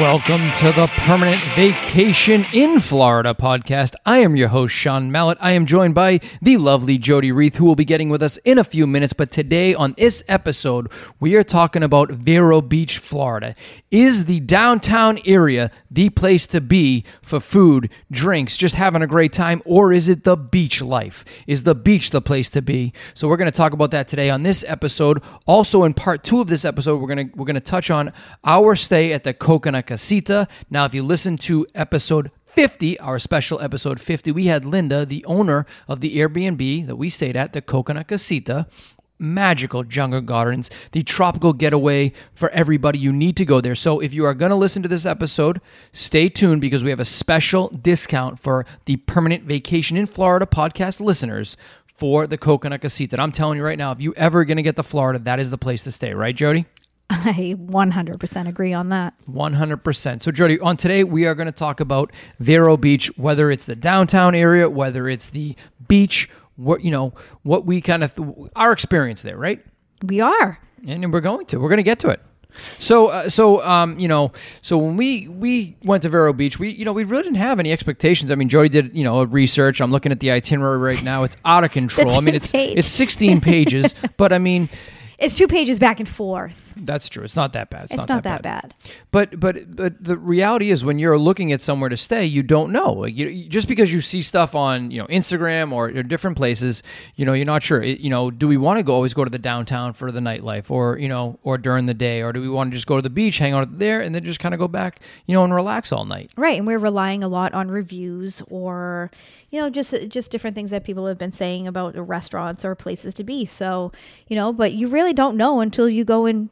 Welcome to the Permanent Vacation in Florida podcast. I am your host, Sean Mallet. I am joined by the lovely Jody Reith, who will be getting with us in a few minutes. But today, on this episode, we are talking about Vero Beach, Florida. Is the downtown area the place to be for food, drinks, just having a great time, or is it the beach life? Is the beach the place to be? So we're going to talk about that today on this episode. Also, in part two of this episode, we're going to we're going to touch on our stay at the Coconut Casita. Now, if you listen to episode 50, our special episode 50, we had Linda, the owner of the Airbnb that we stayed at, the Coconut Casita. Magical jungle gardens, the tropical getaway for everybody. You need to go there. So, if you are going to listen to this episode, stay tuned because we have a special discount for the permanent vacation in Florida podcast listeners for the Coconut Casita. I'm telling you right now, if you ever going to get to Florida, that is the place to stay, right, Jody? I 100% agree on that. 100%. So, Jody, on today, we are going to talk about Vero Beach, whether it's the downtown area, whether it's the beach, what, you know, what we kind of, our experience there, right? We are. And we're going to, we're going to get to it. So, uh, so um, you know, so when we we went to Vero Beach, we you know we really didn't have any expectations. I mean, Jody did you know research. I'm looking at the itinerary right now. It's out of control. I mean, it's page. it's 16 pages, but I mean, It's two pages back and forth. That's true. It's not that bad. It's, It's, not, that bad. But but but the reality is, when you're looking at somewhere to stay, you don't know. Like, you, you- just because you see stuff on you know Instagram or, or different places, you know, you're not sure. It- you know, do we want to go always go to the downtown for the nightlife, or you know, or during the day, or do we want to just go to the beach, hang out there, and then just kind of go back, you know, and relax all night? Right, and we're relying a lot on reviews or you know just just different things that people have been saying about restaurants or places to be. So, you know, but you really don't know until you go and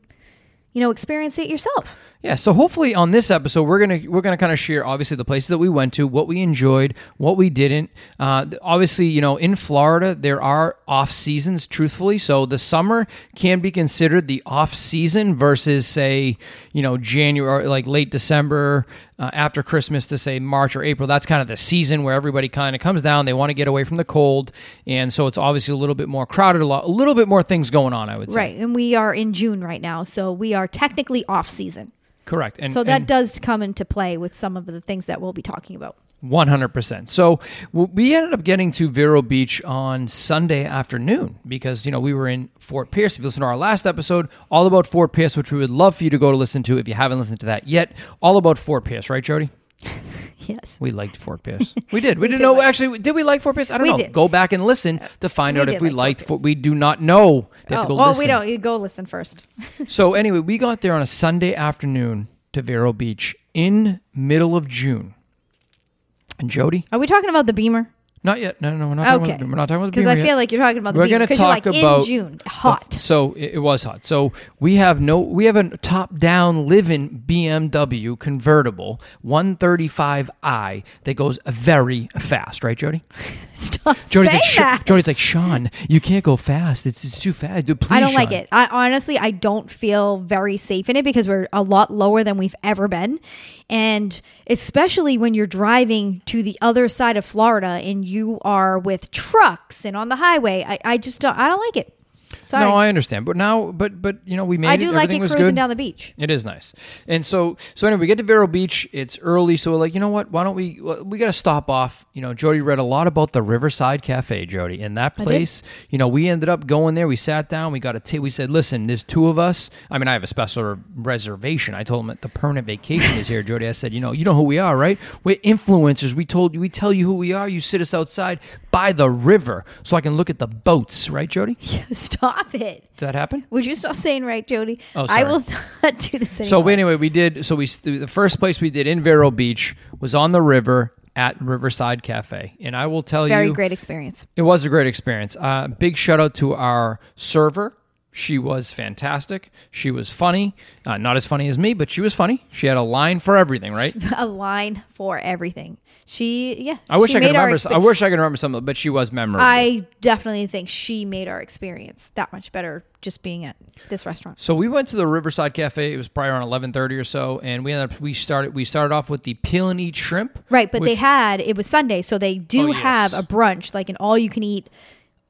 you know experience it yourself. Yeah, so hopefully on this episode we're gonna we're gonna kind of share obviously the places that we went to, what we enjoyed, what we didn't. Uh, obviously, you know, in Florida there are off seasons. Truthfully, so the summer can be considered the off season versus say you know January like late December uh, after Christmas to say March or April. That's kind of the season where everybody kind of comes down. They want to get away from the cold, and so it's obviously a little bit more crowded, a lot, a little bit more things going on. I would say. Right, and we are in June right now, so we are technically off season. Correct. And So that and- does come into play with some of the things that we'll be talking about. One hundred percent. So we ended up getting to Vero Beach on Sunday afternoon because you know we were in Fort Pierce. If you listen to our last episode, all about Fort Pierce, which we would love for you to go to listen to if you haven't listened to that yet. All about Fort Pierce, right, Jody? Yes. We liked Fort Pierce. We did. We, We didn't did know. like- Actually, did we like Fort Pierce? I don't We know. did. Go back and listen uh, to find We out if we like liked. Fort Fort We do not know. They Oh, well, listen. we don't. You go listen first. So anyway, we got there on a Sunday afternoon to Vero Beach in middle of June. And Jody, Are we talking about the Beamer? not yet. No, no, no. We're not talking Okay. about. the- We're not talking about the beamer. Because Beamer I yet. feel like you're talking about the We're Beamer. gonna 'cause you're talk like about in June, hot. So it, it was hot. So we have no, we have a top-down living BMW convertible 135i that goes very fast, right, Jody? Stop Jody's saying like, "Sha- that. Jody's like, Sean, you can't go fast. It's, it's too fast. Dude, please, I don't like Sean." it. I honestly, I don't feel very safe in it because we're a lot lower than we've ever been, and especially when you're driving to the other side of Florida and you are with trucks and on the highway. I, I just don't. I don't like it. Sorry. No, I understand, but now, but but you know, we made I it. do like Everything it cruising good. down the beach. It is nice. And so, so anyway, we get to Vero Beach. It's early, so we're like, you know what? Why don't we? We got to stop off. You know, Jody read a lot about the Riverside Cafe, Jody, and that place. You know, we ended up going there. We sat down. We got a t- We said, listen, there's two of us. I mean, I have a special reservation. I told him that the permanent vacation is here, Jody. I said, you know, you know who we are, right? We're influencers. We told you, we tell you who we are. You sit us outside by the river so I can look at the boats, right, Jody? Did Stop it. Did that happen? Would you stop saying right, Jody? Oh, sorry. I will not do this anymore. So anyway, we did. So we the first place we did in Vero Beach was on the river at Riverside Cafe, and I will tell very you, very great experience. it was a great experience. Uh, big shout out to our server. She was fantastic. She was funny. Uh, not as funny as me, but she was funny. She had a line for everything, right? A line for everything. She, yeah. I wish I could remember. expe- I wish I could remember something, but she was memorable. I definitely think she made our experience that much better just being at this restaurant. So we went to the Riverside Cafe. It was probably around eleven thirty or so, and we ended up we started we started off with the peel and eat shrimp. Right, but they had it was Sunday, so they do Oh, have yes. a brunch, like an all you can eat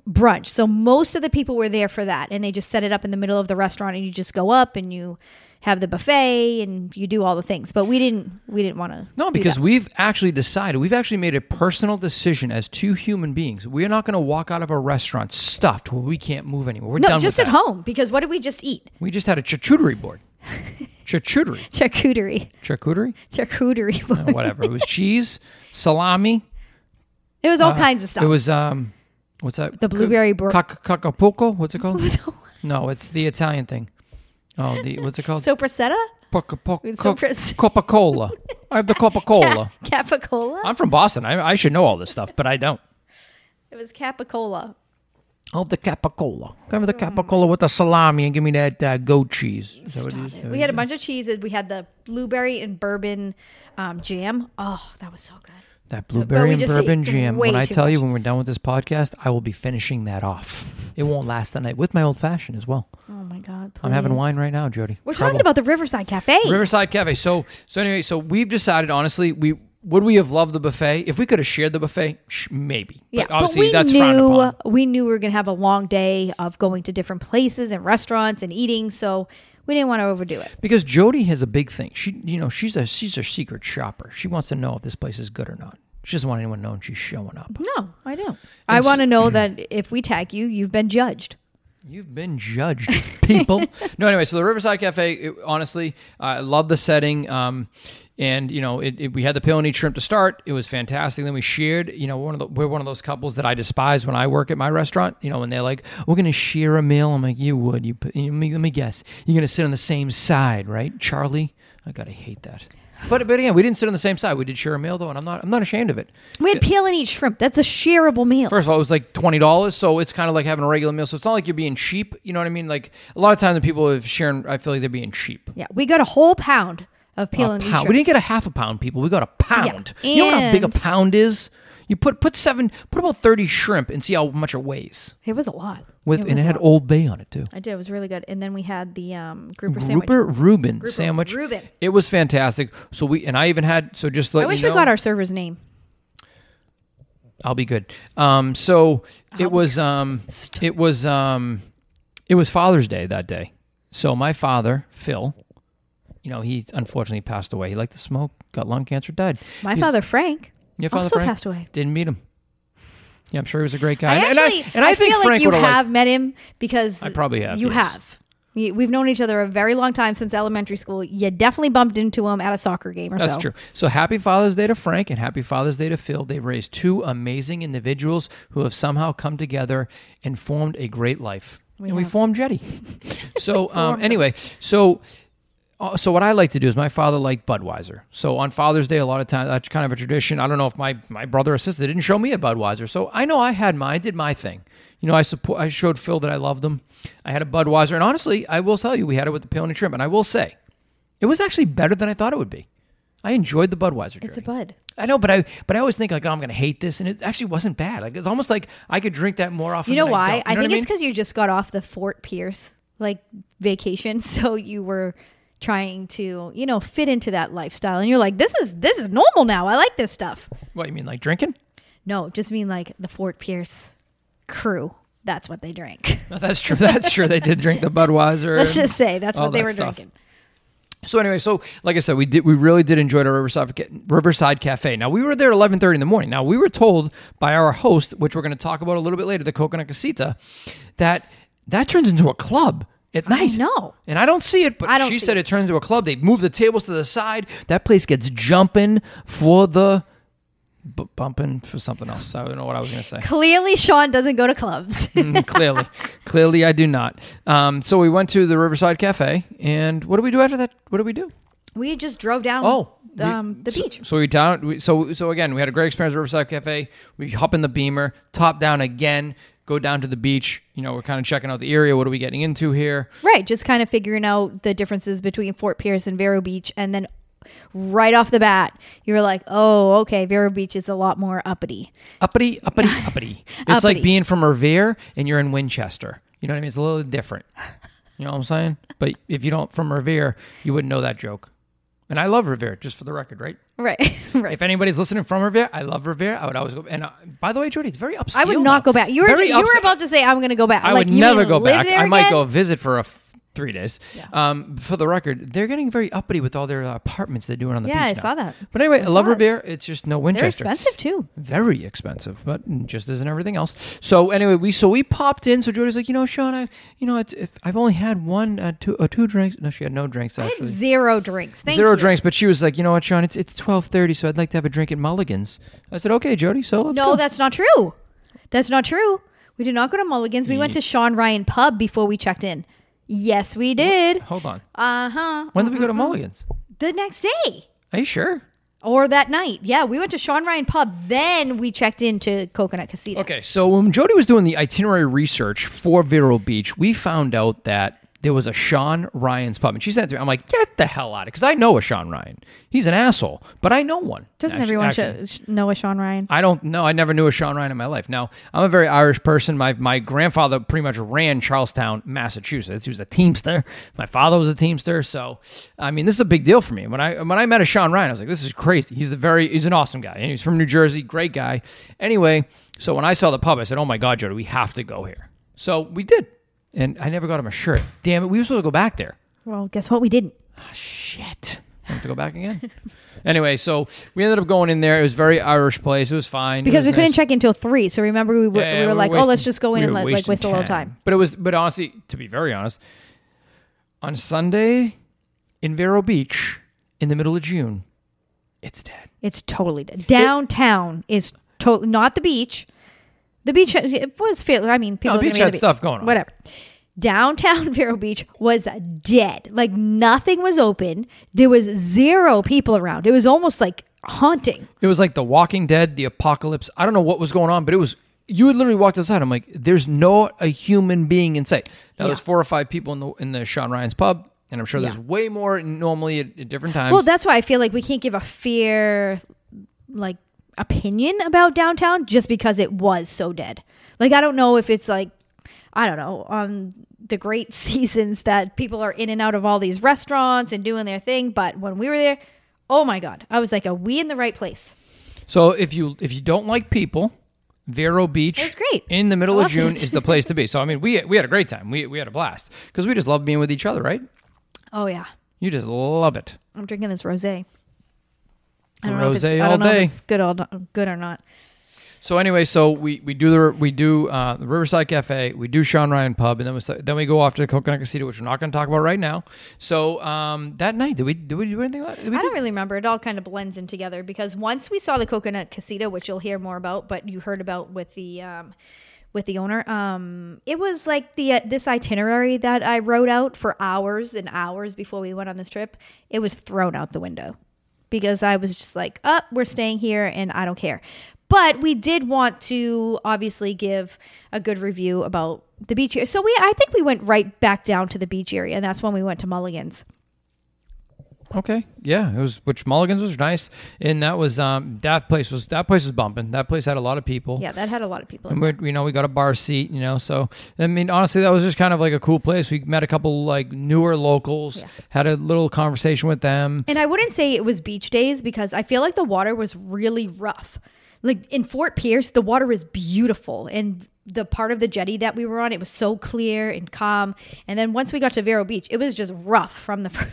brunch. So most of the people were there for that, and they just set it up in the middle of the restaurant, and you just go up and you have the buffet and you do all the things. But we didn't we didn't want to. No, because we've actually decided, we've actually made a personal decision as two human beings. We're not going to walk out of a restaurant stuffed where we can't move anymore. We're no done just at that. home because what did we just eat? We just had a charcuterie board. charcuterie. Charcuterie, Charcuterie? charcuterie. Uh, whatever. It was cheese, salami. it was all kinds of stuff. Uh, It was, um, what's that? The blueberry bro- Cac-? What's it called? no, it's the Italian thing. Oh, the what's it called? Sopressata, Coca Sopras- Cola. I have the Coca Cola. Capicola. I'm from Boston. I, I should know all this stuff, but I don't. It was Capicola. Oh, the Capicola. Give me the Capicola with the salami and give me that uh, goat cheese. Is that what it is? We had a bunch of cheeses. We had the blueberry and bourbon um, jam. Oh, that was so good. That blueberry and bourbon jam. When I tell you, when we're done with this podcast, I will be finishing that off. It won't last the night with my old fashioned as well. Oh my god! I'm having wine right now, Jody. We're Trouble. talking about the Riverside Cafe. Riverside Cafe. So, so anyway, so we've decided, honestly, we would we have loved the buffet if we could have shared the buffet? Sh- maybe. yeah, but obviously we that's frowned knew upon. we knew we were gonna have a long day of going to different places and restaurants and eating, so we didn't want to overdo it. Because Jody has a big thing. She, you know, she's a she's a secret shopper. She wants to know if this place is good or not. She doesn't want anyone knowing she's showing up. No, I don't. I want to know that if we tag you, you've been judged. You've been judged, people. no, anyway, so the Riverside Cafe, it, honestly, I love the setting. Um, and you know, it, it, we had the eat shrimp to start. It was fantastic. Then we shared. You know, one of the, we're one of those couples that I despise when I work at my restaurant. You know, when they're like, "We're going to share a meal," I'm like, "You would? You, you let, me, let me guess. You're going to sit on the same side, right, Charlie?" I gotta hate that. But but again, we didn't sit on the same side. We did share a meal though, and I'm not I'm not ashamed of it. We had peel and eat shrimp. That's a shareable meal. First of all, it was like twenty dollars, so it's kind of like having a regular meal. So it's not like you're being cheap. You know what I mean? Like a lot of times, when people have sharing, I feel like they're being cheap. yeah, we got a whole pound of peel and eat shrimp. We didn't get a half a pound, people. We got a pound. Yeah, You know what how big a pound is? You put put seven, put about thirty shrimp, and see how much it weighs. It was a lot. With was and it had. Old Bay on it too. I did. It was really good. And then we had the um, grouper sandwich. Rupert Reuben sandwich. Reuben. It was fantastic. So we and I even had so just to let I wish you know, we got our server's name. I'll be good. Um, so it was um, it was um, it was Father's Day that day. So my father, Phil, you know, he unfortunately passed away. He liked to smoke, got lung cancer, died. My He's- father Frank Your father also Frank? passed away. Didn't meet him. Yeah, I'm sure he was a great guy. I and, actually, and I, and I, think feel Frank like you have have. met him because I probably have, You yes. have. We- We've known each other a very long time since elementary school. You definitely bumped into him at a soccer game or something. That's so. true. So happy Father's Day to Frank and happy Father's Day to Phil. They've raised two amazing individuals who have somehow come together and formed a great life. and we formed Jetty. So um, anyway, so Uh, so what I like to do is my father liked Budweiser. So on Father's Day, a lot of times that's kind of a tradition. I don't know if my my brother or sister didn't show me a Budweiser, so I know I had mine. I did my thing. You know, I support. I showed Phil that I loved him. I had a Budweiser, and honestly, I will tell you, we had it with the peony shrimp, and I will say, it was actually better than I thought it would be. I enjoyed the Budweiser. It's a bud. I know, but I but I always think like, oh, I'm going to hate this, and it actually wasn't bad. Like it's almost like I could drink that more often. You know why? I. I, You know think it's because you just got off the Fort Pierce like vacation, so you were trying to you know fit into that lifestyle, and you're like, this is this is normal now. I like this stuff. What you mean, like drinking? No, just mean like the Fort Pierce crew. That's what they drank. No, that's true. That's true. They did drink the Budweiser. Let's just say that's what they that were stuff. drinking. So anyway, so like I said, we did we really did enjoy our Riverside Riverside Cafe. Now we were there at eleven thirty in the morning. Now we were told by our host, which we're going to talk about a little bit later, the Coconut Casita, that that turns into a club at night. No, and I don't see it, but I don't she see said it. it turns into a club. They move the tables to the side. That place gets jumping for the b- bumping for something else. I don't know what I was going to say. Clearly, Sean doesn't go to clubs. Mm, clearly, clearly, I do not. Um, so we went to the Riverside Cafe, and what do we do after that? What do we do? we just drove down Oh, we- um, the so- beach. So, we down. We, so so again, we had a great experience at Riverside Cafe. We hop in the Beamer, top down again, go down to the beach. You know, we're kind of checking out the area. What are we getting into here? Right, just kind of figuring out the differences between Fort Pierce and Vero Beach, and then right off the bat, you're like, "Oh, okay, Vero Beach is a lot more uppity." Uppity, uppity, uppity. It's Uppity. like being from Revere and you're in Winchester. You know what I mean? It's a little different. You know what I'm saying? But if you don't from Revere, you wouldn't know that joke. And I love Revere, just for the record, right? Right. right. If anybody's listening from Revere, I love Revere. I would always go. And uh, by the way, Jody, it's very upscale. I would now. not go back. You were Very you were about to say I'm going to go back. I like, would never go back. I might again? go visit for a three days. Um, for the record, they're getting very uppity with all their uh, apartments they're doing on the beach. Yeah, I now. saw that. But anyway, I, love. Revere. It's just no Winchester. They're expensive too. Very expensive, but just as in everything else. So anyway, we so we popped in. So Jody's like, you know, Sean, I, you know, it's, if I've only had one, uh, two, uh, two drinks. No, she had no drinks I had actually. zero drinks. Thank Zero you. drinks, but she was like, you know what, Sean, it's it's twelve thirty, so I'd like to have a drink at Mulligan's. I said, okay, Jody, so let's No, go. that's not true. That's not true. We did not go to Mulligan's. We went to Sean Ryan Pub before we checked in. Yes, we did. Hold on. Uh huh. When did we go to Mulligan's? The next day Are you sure? or that night. Yeah, we went to Sean Ryan Pub. Then we checked into Coconut Casino. Okay, so when Jody was doing the itinerary research for Vero Beach, we found out that there was a Sean Ryan's pub, and she said to me, "I'm like, get the hell out of it," because I know a Sean Ryan. He's an asshole, but I know one. Doesn't everyone actually, sh- know a Sean Ryan? I don't know. I never knew a Sean Ryan in my life. Now, I'm a very Irish person. My my grandfather pretty much ran Charlestown, Massachusetts. He was a Teamster. My father was a Teamster. So, I mean, this is a big deal for me. When I when I met a Sean Ryan, I was like, this is crazy. He's a very he's an awesome guy. And he's from New Jersey, great guy. Anyway, so when I saw the pub, I said, oh my God, Jody, we have to go here. So we did. And I never got him a shirt. Damn it, we were supposed to go back there. Well, guess what? We didn't. Oh, shit. I have to go back again. anyway, so we ended up going in there. It was very Irish place. It was fine. Because was we couldn't nice. check until three. So remember, we were, Yeah, we were like, oh, let's just go in we and let, like wasting waste a little time. But it was, but honestly, to be very honest, on Sunday in Vero Beach in the middle of June, it's dead. It's totally dead. Downtown is totally not the beach. The beach it was feel. I mean, people No, beach gonna be at had the stuff going on. Whatever. Downtown Vero Beach was dead. Like nothing was open. There was zero people around. It was almost like haunting. It was like The Walking Dead, the apocalypse. I don't know what was going on, but it was. You would literally walked outside. I'm like, there's no a human being in sight. Now there's four or five people in the in the Sean Ryan's pub, and I'm sure there's Yeah. way more normally at, at different times. Well, that's why I feel like we can't give a fair like opinion about downtown just because it was so dead. Like I don't know if it's like I don't know on the great seasons that people are in and out of all these restaurants and doing their thing, but when we were there, oh my god, I was like, are we in the right place? So if you if you don't like people, Vero Beach It great. in the middle of June it. is the place to be. So I mean, we we had a great time. We we had a blast because we just love being with each other, right? Oh yeah, You just love it. I'm drinking this rosé. I don't know if it's, Rosé I all don't know day. if it's good or not, good or not. So anyway, so we, we do the we do uh, the Riverside Cafe, we do Sean Ryan Pub, and then we then we go off to the Coconut Casita, which we're not going to talk about right now. So um, that night, did we did we do anything? Like, did we I do- don't really remember. It all kind of blends in together because once we saw the coconut casita, which you'll hear more about, but you heard about with the um, with the owner, um, it was like the uh, this itinerary that I wrote out for hours and hours before we went on this trip. It was thrown out the window because I was just like, "Up, we're staying here, and I don't care." But we did want to obviously give a good review about the beach area. So we, I think we went right back down to the beach area, and that's when we went to Mulligan's. Okay, yeah, it was which Mulligan's was nice, and that was um that place was that place was bumping. That place had a lot of people. Yeah, that had a lot of people. And we you know, we got a bar seat, you know. So I mean, honestly, that was just kind of like a cool place. We met a couple like newer locals, Yeah. had a little conversation with them. And I wouldn't say it was beach days because I feel like the water was really rough. Like in Fort Pierce, the water is beautiful. And the part of the jetty that we were on, it was so clear and calm. And then once we got to Vero Beach, it was just rough from the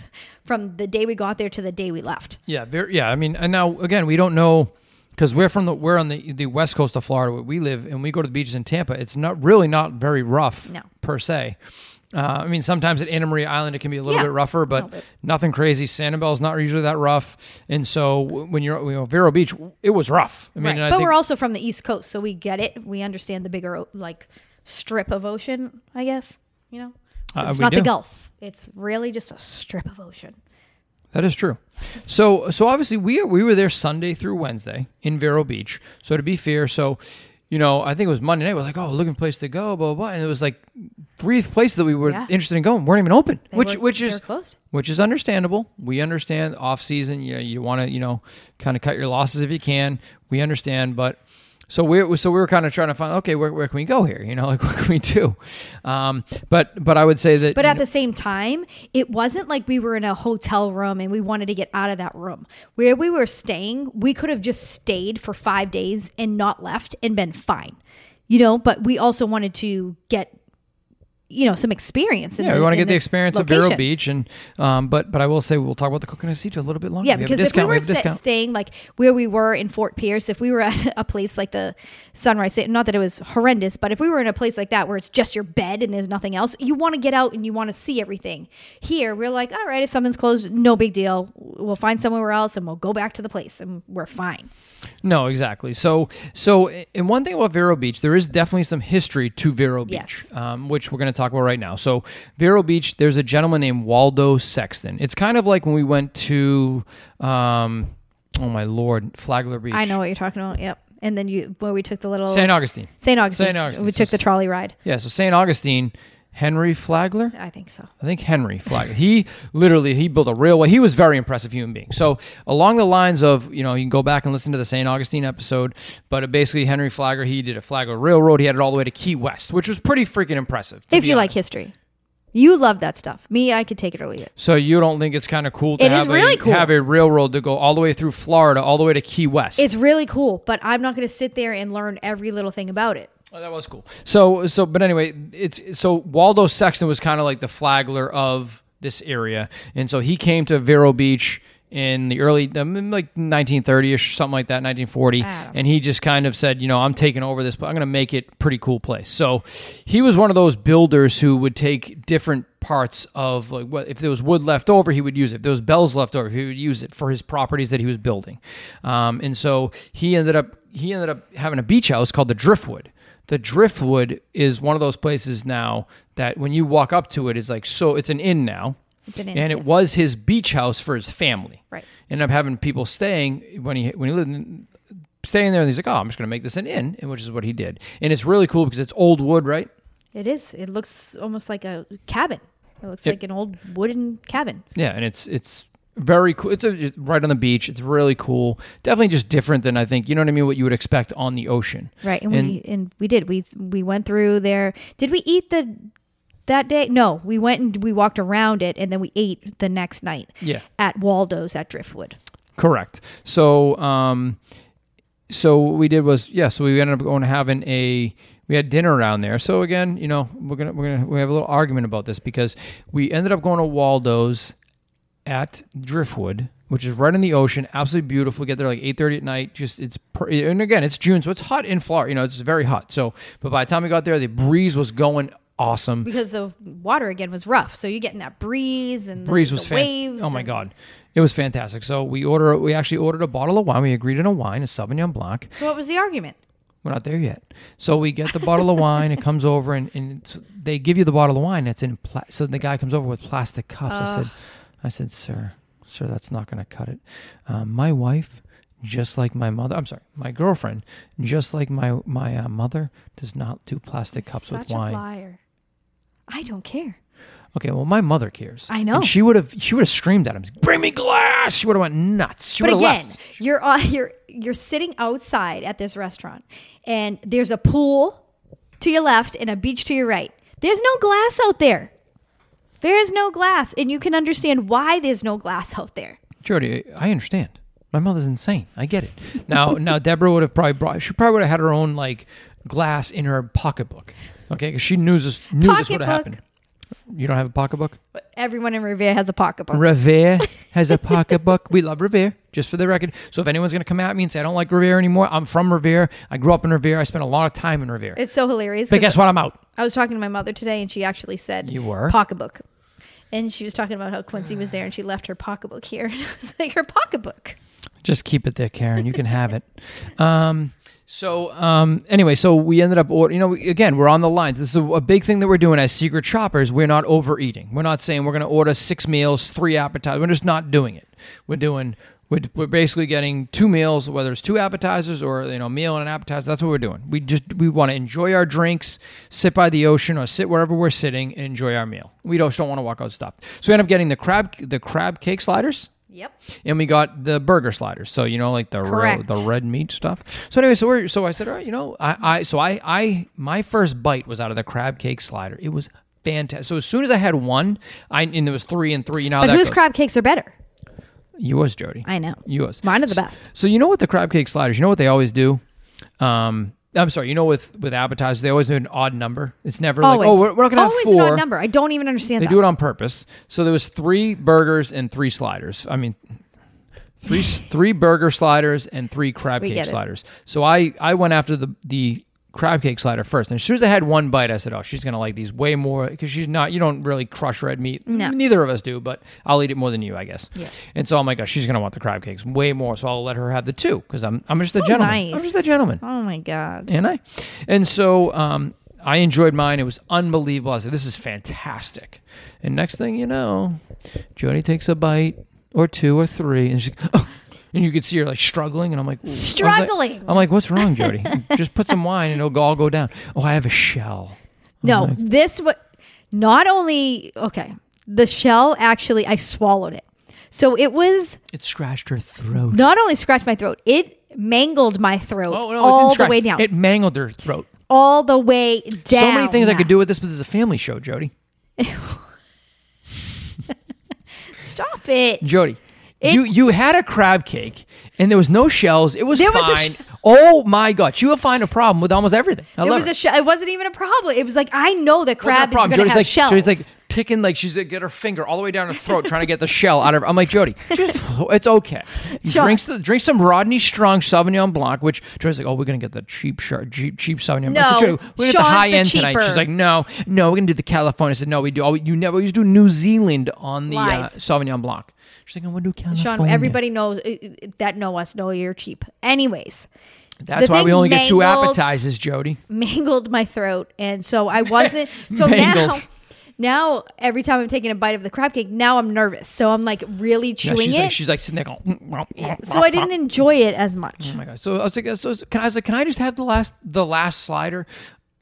from the day we got there to the day we left. Yeah, very, yeah. I mean, and now again, we don't know because we're from the we're on the the west coast of Florida where we live, and we go to the beaches in Tampa. It's not really not very rough, No. per se. Uh, I mean, sometimes at Anna Maria Island it can be a little Yeah, bit rougher, but bit. nothing crazy. Sanibel's not usually that rough, and so when you're you know Vero Beach, it was rough. I mean, right. I But think- we're also from the East Coast, so we get it. We understand the bigger like strip of ocean, I guess. You know? Uh, It's not do. the Gulf. It's really just a strip of ocean. That is true. So so obviously we we were there Sunday through Wednesday in Vero Beach. So to be fair, so you know I think it was Monday night. We're like, oh, looking for a place to go, blah blah, blah. and it was like three places that we were Yeah. interested in going weren't even open, They which were- which is closed. which is understandable. We understand off season. You you want to you know kind of cut your losses if you can. We understand, but so we so we were kind of trying to find okay where, where can we go here you know like what can we do um, but but I would say that But at the same time, it wasn't like we were in a hotel room and we wanted to get out of that room. Where we were staying, we could have just stayed for five days and not left and been fine. You know, but we also wanted to get, you know, some experience. In yeah, the- we want to get the experience of Vero. Beach, and um, but but I will say we'll talk about the Coconut Sea a little bit longer. Yeah, we because if we discount. were have a sta- staying like where we were in Fort Pierce, if we were at a place like the Sunrise, not that it was horrendous, but if we were in a place like that where it's just your bed and there's nothing else, you want to get out and you want to see everything. Here, we're like, all right, if something's closed, no big deal. We'll find somewhere else and we'll go back to the place and we're fine. No, exactly. So, so, and one thing about Vero Beach, there is definitely some history to Vero Beach, Yes. um, which we're going to talk about right now. So, Vero Beach, there's a gentleman named Waldo Sexton. It's kind of like when we went to, um, oh my lord, Flagler Beach. I know what you're talking about. Yep. And then you, where we took the little St. Augustine. St. Augustine. St. Augustine. We So took the trolley ride. Yeah, so St. Augustine, Henry Flagler. I think so. I think Henry Flagler. He literally he built a railway. He was a very impressive human being. So along the lines of you know you can go back and listen to the St. Augustine episode, but basically Henry Flagler he did a Flagler Railroad. He had it all the way to Key West, which was pretty freaking impressive. If you like history, you love that stuff. Me, I could take it or leave it. So you don't think it's kind of cool to It is have really a, cool. have a railroad to go all the way through Florida, all the way to Key West? It's really cool, but I'm not going to sit there and learn every little thing about it. Oh, that was cool. So so but anyway, it's so Waldo Sexton was kind of like the flagler of this area, and so he came to Vero Beach in the early um, like 1930ish something like that 1940 I and he just kind of said you know i'm taking over this but i'm going to make it a pretty cool place. So he was one of those builders who would take different parts of like what if there was wood left over he would use it. If there was bells left over he would use it for his properties that he was building. Um, and so he ended up he ended up having a beach house called the driftwood the driftwood is one of those places now that when you walk up to it it's like so it's an inn now It's an inn, and it yes. was his beach house for his family Right. ended up having people staying when he when he lived in, staying there and he's like oh i'm just going to make this an inn and which is what he did and it's really cool because it's old wood right It is. It looks almost like a cabin. It looks Yep. like an old wooden cabin. yeah and it's it's very cool it's, a, it's right on the beach it's really cool definitely just different than i think you know what i mean what you would expect on the ocean Right. And, And- we and we did. We we went through there. Did we eat the that day? No, we went and we walked around it and then we ate the next night yeah at Waldo's at Driftwood. Correct. So, um, so what we did was, yeah. So we ended up going to having a, we had dinner around there. So again, you know, we're gonna we're gonna we have a little argument about this because we ended up going to Waldo's at Driftwood, which is right in the ocean, absolutely beautiful. We get there like eight thirty at night. Just it's per, and again, it's June, so it's hot in Florida. You know, it's very hot. So, but by the time we got there, the breeze was going awesome. Because the water again was rough, so you're getting that breeze and the, breeze was the fan- waves. Oh my and- god, it was fantastic. So we order. We actually ordered a bottle of wine. We agreed on a wine, a Sauvignon Blanc. So what was the argument? We're not there yet. So we get the bottle of wine. It comes over, and, and they give you the bottle of wine. It's in pla- so the guy comes over with plastic cups. I said, I said, sir, sir, that's not going to cut it. Um, my wife, just like my mother. I'm sorry, my girlfriend, just like my my uh, mother, does not do plastic cups Such with a wine. liar. I don't care. Okay, well, my mother cares. I know. And she would have she would have screamed at him, "Bring me glass!" She would have went nuts. She but would have again, left. you're uh, you're you're sitting outside at this restaurant, and there's a pool to your left and a beach to your right. There's no glass out there. There is no glass, and you can understand why there's no glass out there. Jody, I understand. My mother's insane. I get it. Now, now Deborah would have probably brought. She probably would have had her own like glass in her pocketbook. Okay, because she knew this knew this would have Pocketbook. happened. You don't have a pocketbook? Everyone in Revere has a pocketbook. Revere has a pocketbook. We love Revere, just for the record. So if anyone's going to come at me and say I don't like Revere anymore, I'm from Revere. I grew up in Revere. I spent a lot of time in Revere. It's so hilarious. But guess what? I'm out. I was talking to my mother today, and she actually said You were? pocketbook, and she was talking about how Quincy was there, and she left her pocketbook here, and I was like, her pocketbook. Just keep it there, Karen. You can have it. Um, so um, anyway, so we ended up, you know, again, we're on the lines. This is a, big thing that we're doing as secret shoppers. We're not overeating. We're not saying we're going to order six meals, three appetizers. We're just not doing it. We're doing. We're, we're basically getting two meals, whether it's two appetizers or you know, meal and an appetizer. That's what we're doing. We just we want to enjoy our drinks, sit by the ocean, or sit wherever we're sitting and enjoy our meal. We don't, don't want to walk out stuffed. So we end up getting the crab the crab cake sliders. Yep. and we got the burger sliders. So you know, like the the red meat stuff. So anyway, so we're, so I said, all right, you know, I, I so I I my first bite was out of the crab cake slider. It was fantastic. So as soon as I had one, I and there was three and three. You know, But that whose goes. crab cakes are better? Yours, Jody. I know. Yours. Mine are the best. So you know what the crab cake sliders? You know what they always do? Um, I'm sorry. You know with with appetizers, they always do an odd number. It's never Always. like, oh, we're, we're not gonna Always have four. an odd number. I don't even understand They that. do it on purpose. So there was three burgers and three sliders. I mean, three three burger sliders and three crab We cake get it. sliders. So I I went after the the crab cake slider first. And as soon as I had one bite, I said, "Oh, she's gonna like these way more because she's not. You don't really crush red meat. No. Neither of us do, but I'll eat it more than you, I guess. Yeah. And so I'm like, oh, she's gonna want the crab cakes way more. So I'll let her have the two because I'm I'm just a gentleman. nice. I'm just a gentleman Oh my god. and I, and so um, I enjoyed mine. It was unbelievable. I said, "This is fantastic." And next thing you know, Jody takes a bite or two or three, and she, oh, and you could see her like struggling. And I'm like, ooh. I was like- Struggling. I'm like, "What's wrong, Jody? Just put some wine, and it'll all go down." Oh, I have a shell. No, like- this what not only okay, the shell actually I swallowed it. So it was It scratched her throat. not only scratched my throat, it mangled my throat Oh no! all the scratch. way down. It mangled her throat. all the way down. So many things I could do with this, but this is a family show, Jody. Stop it. Jody, It- you you had a crab cake and there was no shells. It was There was fine. sh- oh my god, you will find a problem with almost everything. I It was her. a shell. It wasn't even a problem. It was like I know that crab is going to have like shells. Jody's like picking like she's like get her finger all the way down her throat trying to get the shell out of her. I'm like Jody, just it's okay. Sure. Drinks the drink some Rodney Strong Sauvignon Blanc, which Jody's like, oh, we're gonna get the cheap cheap, cheap Sauvignon. Blanc. I said, No, we're gonna get the high the end tonight. She's like, no, no, we're gonna do the California. I said, no, we do. Oh, you never used to do New Zealand on the uh, Sauvignon Blanc. She's like, I want to do California. Sean, everybody knows uh, uh, that know us know you're cheap. Anyways, That's why we only get two appetizers, Jody. mangled my throat, and so I wasn't. So now, Mangled. now every time I'm taking a bite of the crab cake, now I'm nervous. So I'm like really Yeah, chewing she's it. like she's like sitting there going. Mm, mm, mm, so I didn't enjoy it as much. Oh my god! So I was like, so can I, I was like, can I just have the last the last slider,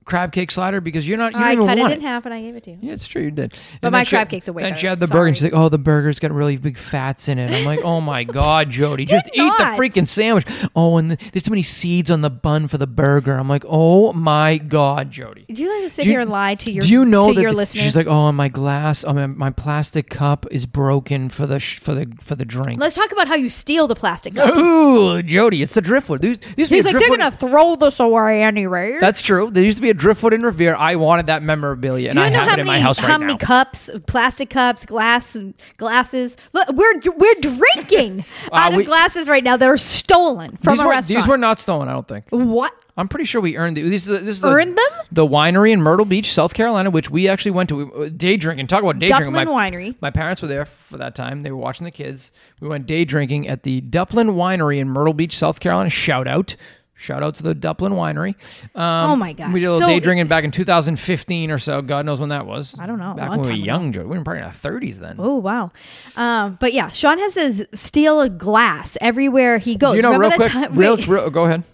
crab cake slider because you're not you oh, I even cut it in half and I gave it to you. Yeah, it's true, you did. But And my crab cakes are way Then she had the burger, and she's like, "Oh, the burger's got really big fats in it." I'm like, "Oh my god, Jody, just eat the freaking sandwich." Oh, and the, there's too many seeds on the bun for the burger. I'm like, "Oh my god, Jody." Do you like to sit Do you- here and lie to your Do you know to that your the- listeners? she's like, "Oh, my glass, oh, my, my plastic cup is broken for the sh- for the for the drink." Let's talk about how you steal the plastic cups. Ooh, Jody, it's the driftwood. These, these He's like, they're gonna throw this away anyway. That's true. There used to be driftwood in Revere. I wanted that memorabilia, and I have it in many my house right now. how many cups, plastic cups, glass, glasses? Look, we're we're drinking Uh, out we- of glasses right now that are stolen from a were, restaurant. these were not stolen. I don't think. what? I'm pretty sure we earned the, this. Is this is the, Earned them? The winery in Myrtle Beach, South Carolina, which we actually went to. We, day drinking. Talk about day Duplin drinking. My, Winery. My parents were there for that time. They were watching the kids. We went day drinking at the Duplin Winery in Myrtle Beach, South Carolina. Shout out. Shout out to the Duplin Winery. Um, Oh my God. We did a little So- day drinking back in 2015 or so. God knows when that was. I don't know. Back when we were ago. young, Joe. We were probably in our 30s then. Oh wow! Um, but yeah, Sean has steal a glass everywhere he goes. Do you know, remember real quick, time? real, real, go ahead.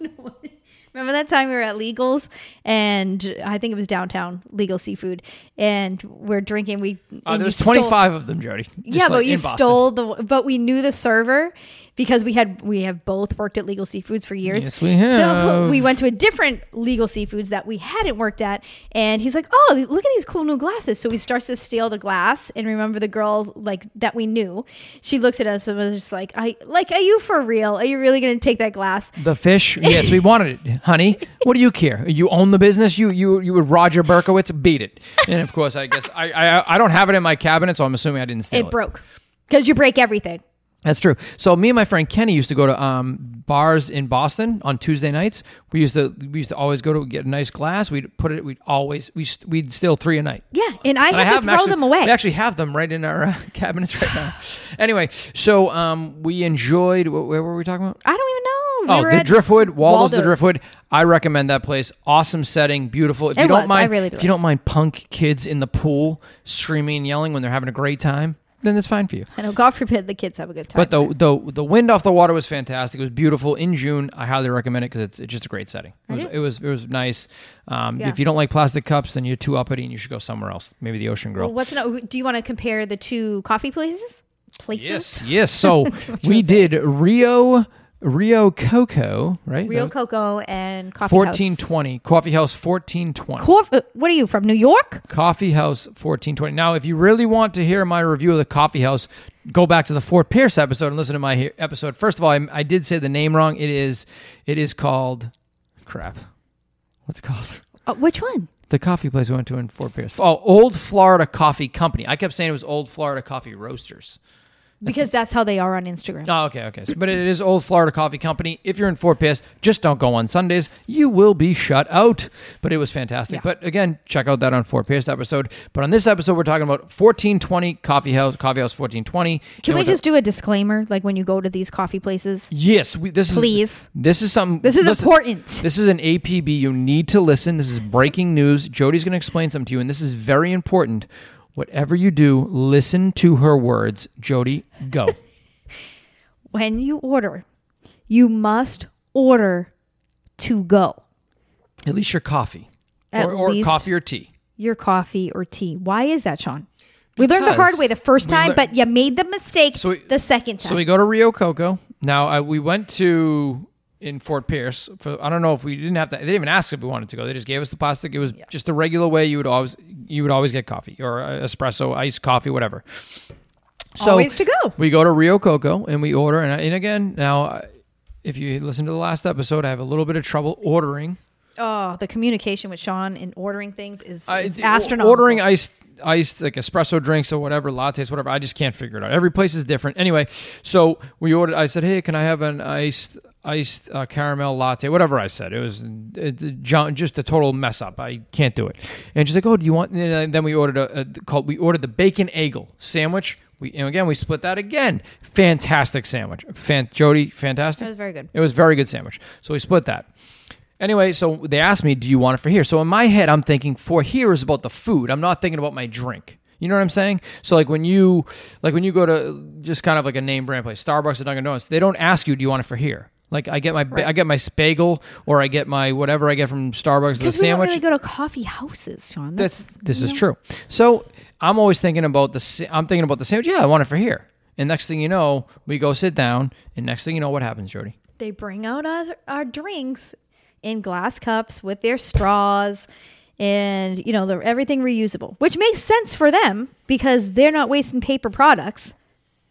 Remember that time we were at Legals and I think it was downtown Legal Seafood and we're drinking. We Uh, there's stole- 25 of them, Jody. Yeah, like but you Boston. stole the. But we knew the server because we had we have both worked at Legal Seafoods for years. Yes, we So we went to a different Legal Seafoods that we hadn't worked at, and he's like, "Oh, look at these cool new glasses." So he starts to steal the glass, and remember the girl like that we knew. She looks at us and was just like, "I like, are you for real? Are you really going to take that glass?" The fish, yes, we wanted it, honey. What do you care? You own the business. You you you would Roger Berkowitz beat it. And of course, I guess I I, I don't have it in my cabinet, so I'm assuming I didn't steal it. It broke because you break everything. That's true. So me and my friend Kenny used to go to um, bars in Boston on Tuesday nights. We used to we used to always go to get a nice glass. We'd put it. We'd always we st- we'd steal three a night. Yeah, and I And have, to them throw actually- them away. We actually have them right in our uh, cabinets right now. anyway, so um, we enjoyed. What, Where were we talking about? I don't even know. We Oh, the Driftwood, Waldo's, the Driftwood. I recommend that place. Awesome setting, beautiful. If It you don't was. I mind, really if did. you don't mind punk kids in the pool screaming and yelling when they're having a great time, then it's fine for you. I know. God forbid the kids have a good time. But the the the wind off the water was fantastic. It was beautiful in June. I highly recommend it because it's, it's just a great setting. It was it was, it was nice. Um, Yeah. If you don't like plastic cups, then you're too uppity and you should go somewhere else. Maybe the Ocean Grill. Well, what's no, do you want to compare the two coffee places? places. Yes, yes. So we did Rio, Rio Coco, right? Rio Coco and Coffee House. twenty, Coffee House fourteen twenty. Cor- uh, what are you from New York? Coffee House 1420. Now, if you really want to hear my review of the Coffee House, go back to the Fort Pierce episode and listen to my he- episode. First of all, I, I did say the name wrong. It is it is called crap. What's it called? Uh, which one? The coffee place we went to in Fort Pierce. Oh, Old Florida Coffee Company. I kept saying it was Old Florida Coffee Roasters. Because that's how they are on Instagram. Oh, okay, okay. So- but it is Old Florida Coffee Company. If you're in Fort Pierce, just don't go on Sundays. You will be shut out. But it was fantastic. Yeah. But again, check out that on Fort Pierce episode. But on this episode, we're talking about 1420 Coffee House, Coffee House 1420. Can we just do a disclaimer, like when you go to these coffee places? Yes, we, this Please. is this is something. This is listen, important. This is an APB. You need to listen. This is breaking news. Jody's going to explain something to you, and this is very important. Whatever you do, listen to her words. Jody, go. When you order, you must order to go At least your coffee, At or, or least- coffee or tea. your coffee or tea. Why is that, Sean? We learned the hard way the first time, lear- but you made the mistake So we- the second time. So we go to Rio Coco. Now I, we went to in Fort Pierce. For, I don't know if we didn't have to. They didn't even ask if we wanted to go. They just gave us the plastic. It was just the regular way you would always you would always get coffee or espresso, iced coffee, whatever. So Always to go. We go to Rio Coco and we order. And, and again, now if you listen to the last episode, I have a little bit of trouble ordering. oh, the communication with Sean in ordering things is, I- is d- astronomical. Ordering iced iced like espresso drinks or whatever, lattes, whatever. I just can't figure it out. Every place is different. Anyway, so we ordered. I said, "Hey, can I have an iced iced uh, caramel latte?" Whatever I said. It was it, just a total mess up. I can't do it. And she's like, "Oh, do you want?" And then we ordered a, a called we ordered the bacon eggle sandwich. We and again we split that again. Fantastic sandwich. Fan, Jody, fantastic. It was very good. It was very good sandwich. So we split that. Anyway, so they asked me, "Do you want it for here?" So in my head, I'm thinking for here is about the food. I'm not thinking about my drink. You know what I'm saying? So like when you like when you go to just kind of like a name brand place, Starbucks or Dunkin' Donuts, they don't ask you, "Do you want it for here?" Like I get my ba- I get my spagel or I get my whatever I get from Starbucks the Because we don't really go to coffee houses, Sean. That's, That's this is true. So I'm always thinking about the. I'm thinking about the sandwich. Yeah, I want it for here. And next thing you know, we go sit down, and next thing you know, what happens, Jody? they bring out our, our drinks in glass cups with their straws and you know everything reusable which makes sense for them because they're not wasting paper products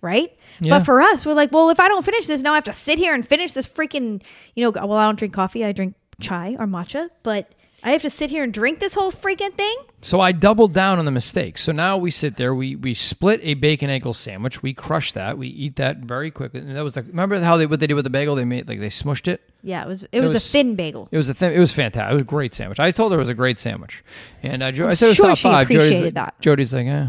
right Yeah. but for us we're like well if i don't finish this now i have to sit here and finish this freaking you know well i don't drink coffee i drink chai or matcha but i have to sit here and drink this whole freaking thing So I doubled down on the mistake. So now we sit there, we we split a bacon egg sandwich, we crush that, we eat that very quickly. And that was like remember how they what they did with the bagel? They made like they smushed it. yeah it was it, was, was- a thin bagel It was a thing. It was fantastic. It was a great sandwich. I told her it was a great sandwich, and uh, Jo- I said it was sure top five. Jody's like, that. Jody's like, eh.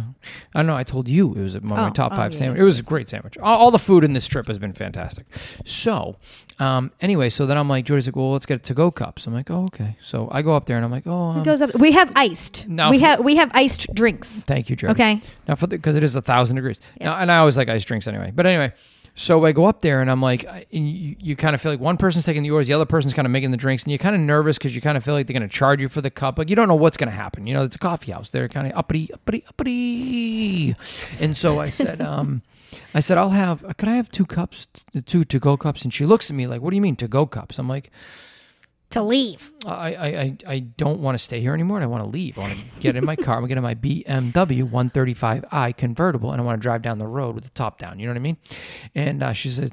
I don't know. I told you it was one of my Oh, top oh, five yeah, sandwich. It was a great sandwich. All, all the food in this trip has been fantastic. So, um, anyway, so then I'm like, Jody's like, well, let's get to go cups. I'm like, oh, okay. So I go up there and I'm like, oh, it um, goes up we have iced Now we for- have we have iced drinks thank you, Jody. okay Now, for because it is a thousand degrees. Now, and I always like iced drinks anyway. But anyway, so I go up there and I'm like, I- and you, you kind of feel like one person's taking the orders, the other person's kind of making the drinks, and you're kind of nervous because you kind of feel like they're going to charge you for the cup. Like you don't know what's going to happen. You know, it's a coffee house. They're kind of uppity, uppity, uppity. And so I said, um, I said, I'll have. Could I have two cups, two to go cups? And she looks at me like, What do you mean to go cups? I'm like. To leave I, I, I- I don't want to stay here anymore. and I want to leave. I want to get in my car. I'm going to get in my BMW 135i convertible, and I want to drive down the road with the top down. You know what I mean? And uh, she said,